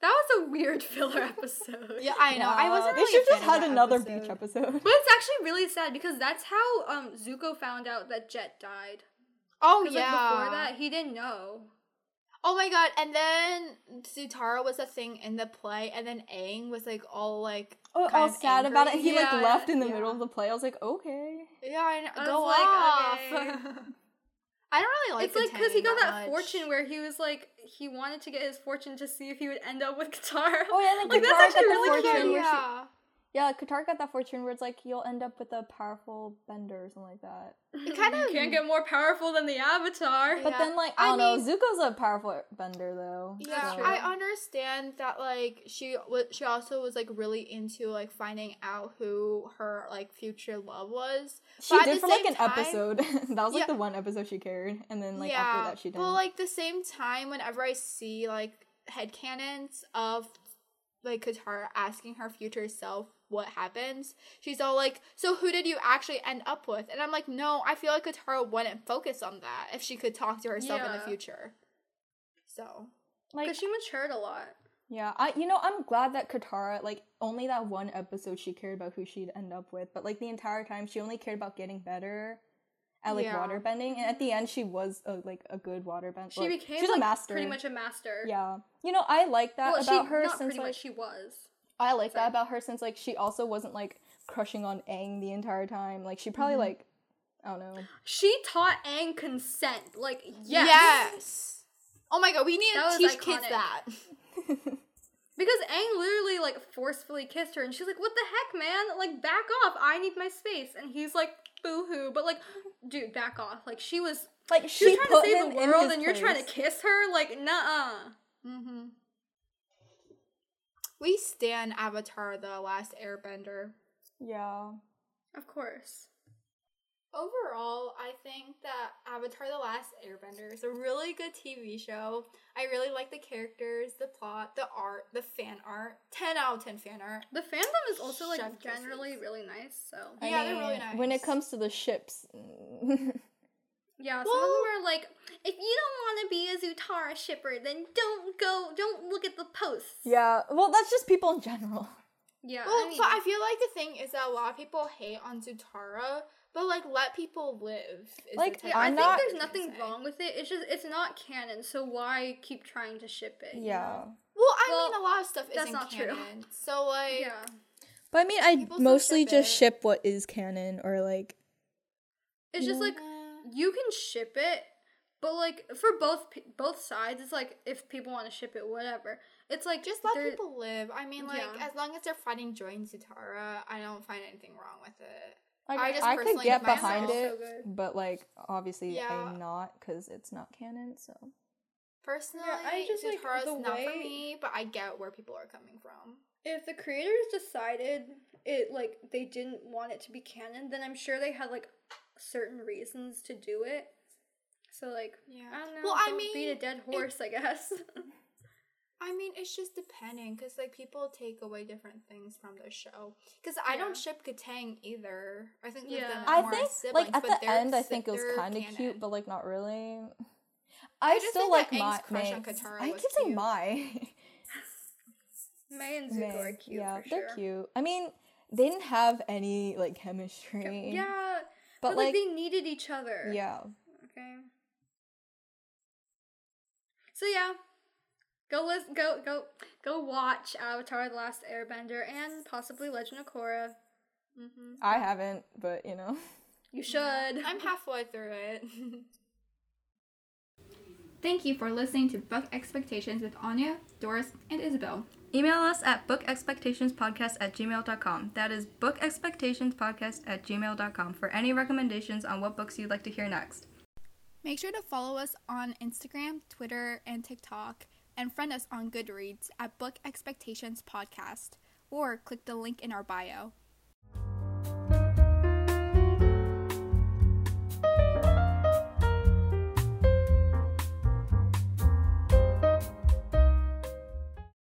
That was a weird filler episode. Yeah, I know. I wasn't. They really should a just had another episode. beach episode. But it's actually really sad because that's how um Zuko found out that Jet died. Oh yeah. like before that he didn't know. Oh my god! And then Zutara was a thing in the play, and then Aang was like all like Oh, kind all of sad about it. angry. He like left in the yeah. middle of the play. I was like, okay. Yeah, I know. I Go was off. like, okay. I don't really like. It. It's like because he got pretending that, fortune where he was like he wanted to get his fortune to see if he would end up with Katara. Oh yeah, then Like, that's actually really cute. Yeah. Yeah, Katara got that fortune where it's like you'll end up with a powerful bender or something like that. It kind You of can't get more powerful than the Avatar. But Yeah. then like I I don't know, Zuko's a powerful bender though. Yeah, true. I understand that. Like she was, she also was like really into like finding out who her like future love was. She But did the for like an time- episode. that was like Yeah. the one episode she cared, and then like yeah, after that she didn't. but like the same time, whenever I see like headcanons of like Katara asking her future self what happens, she's all like, "So who did you actually end up with?" And I'm like, "No, I feel like Katara wouldn't focus on that if she could talk to herself in the future." So like she matured a lot. yeah, I you know I'm glad that Katara like only that one episode she cared about who she'd end up with, but like the entire time she only cared about getting better at like Yeah. waterbending, and at the end she was a, like a good waterbender. She like, became she's like, a master. pretty much a master. Yeah, you know I like that Well, about she, her not since pretty like much she was. I like Sorry. that about her since like she also wasn't like crushing on Aang the entire time. Like she probably mm-hmm. like I don't know. She taught Aang consent. Like yes. yes. Oh my god, we need That to was teach kids that. Because Aang literally like forcefully kissed her, and she's like, "What the heck, man? Like, back off! I need my space." And he's like, "Boo hoo!" But like, dude, back off! Like, she was Like she was trying put to save the world, his and you're trying to kiss her. Like, nah. Mm-hmm. We stand Avatar: The Last Airbender. Yeah. Of course. Overall, I think that Avatar: The Last Airbender is a really good TV show. I really like the characters, the plot, the art, the fan art. Ten out of ten fan art. The fandom is also like Chef kisses. generally really nice. So I Yeah, they're really mean, When it comes to the ships, yeah, some of them are like, if you don't want to be a Zutara shipper, then don't go. Don't look at the posts. yeah. Well, that's just people in general. Yeah. Well, I mean, but I feel like the thing is that a lot of people hate on Zutara, but like let people live. Is Like, the yeah, I I'm think there's nothing say. wrong with it. It's just it's not canon, so why keep trying to ship it? you Yeah. know? Well, I Well, mean, a lot of stuff that's isn't not true. canon. So like, Yeah. But I mean, I mostly ship just it. ship what is canon or like. It's just Yeah. like you can ship it, but like for both both sides, it's like if people want to ship it, whatever. It's like just let people live. I mean, like Yeah. as long as they're fighting joy in Zutara, I don't find anything wrong with it. Like, I I, could get behind it, good. but like obviously Yeah. I'm not because it's not canon. So Personally, I just, like, Zutara's the not for me, but I get where people are coming from. if the creators decided it like they didn't want it to be canon, then I'm sure they had like certain reasons to do it. So like Yeah. I don't know. Well, I don't mean, beat a dead horse, I guess. I mean, it's just depending because like people take away different things from the show. Because I don't ship Kataang either. I think Yeah. yeah. I more think as siblings, like at the they're end, I think it was kind of cute, but like not really. I I, just still think like that my crush on Mai. Katara I was keep saying my. Mai and Zuko Mai. are cute yeah, for they're sure. cute. I mean, they didn't have any like chemistry. Yeah, but, but, like, like they needed each other. yeah. Okay. So yeah, Go listen, go go go watch Avatar: The Last Airbender and possibly Legend of Korra. hmm I haven't, but you know. You should. I'm halfway through it. Thank you for listening to Book Expectations with Anya, Doris, and Isabel. Email us at bookexpectationspodcast at gmail.com. That is bookexpectationspodcast at gmail.com for any recommendations on what books you'd like to hear next. Make sure to follow us on Instagram, Twitter, and TikTok, and friend us on Goodreads at Book Expectations Podcast, or click the link in our bio.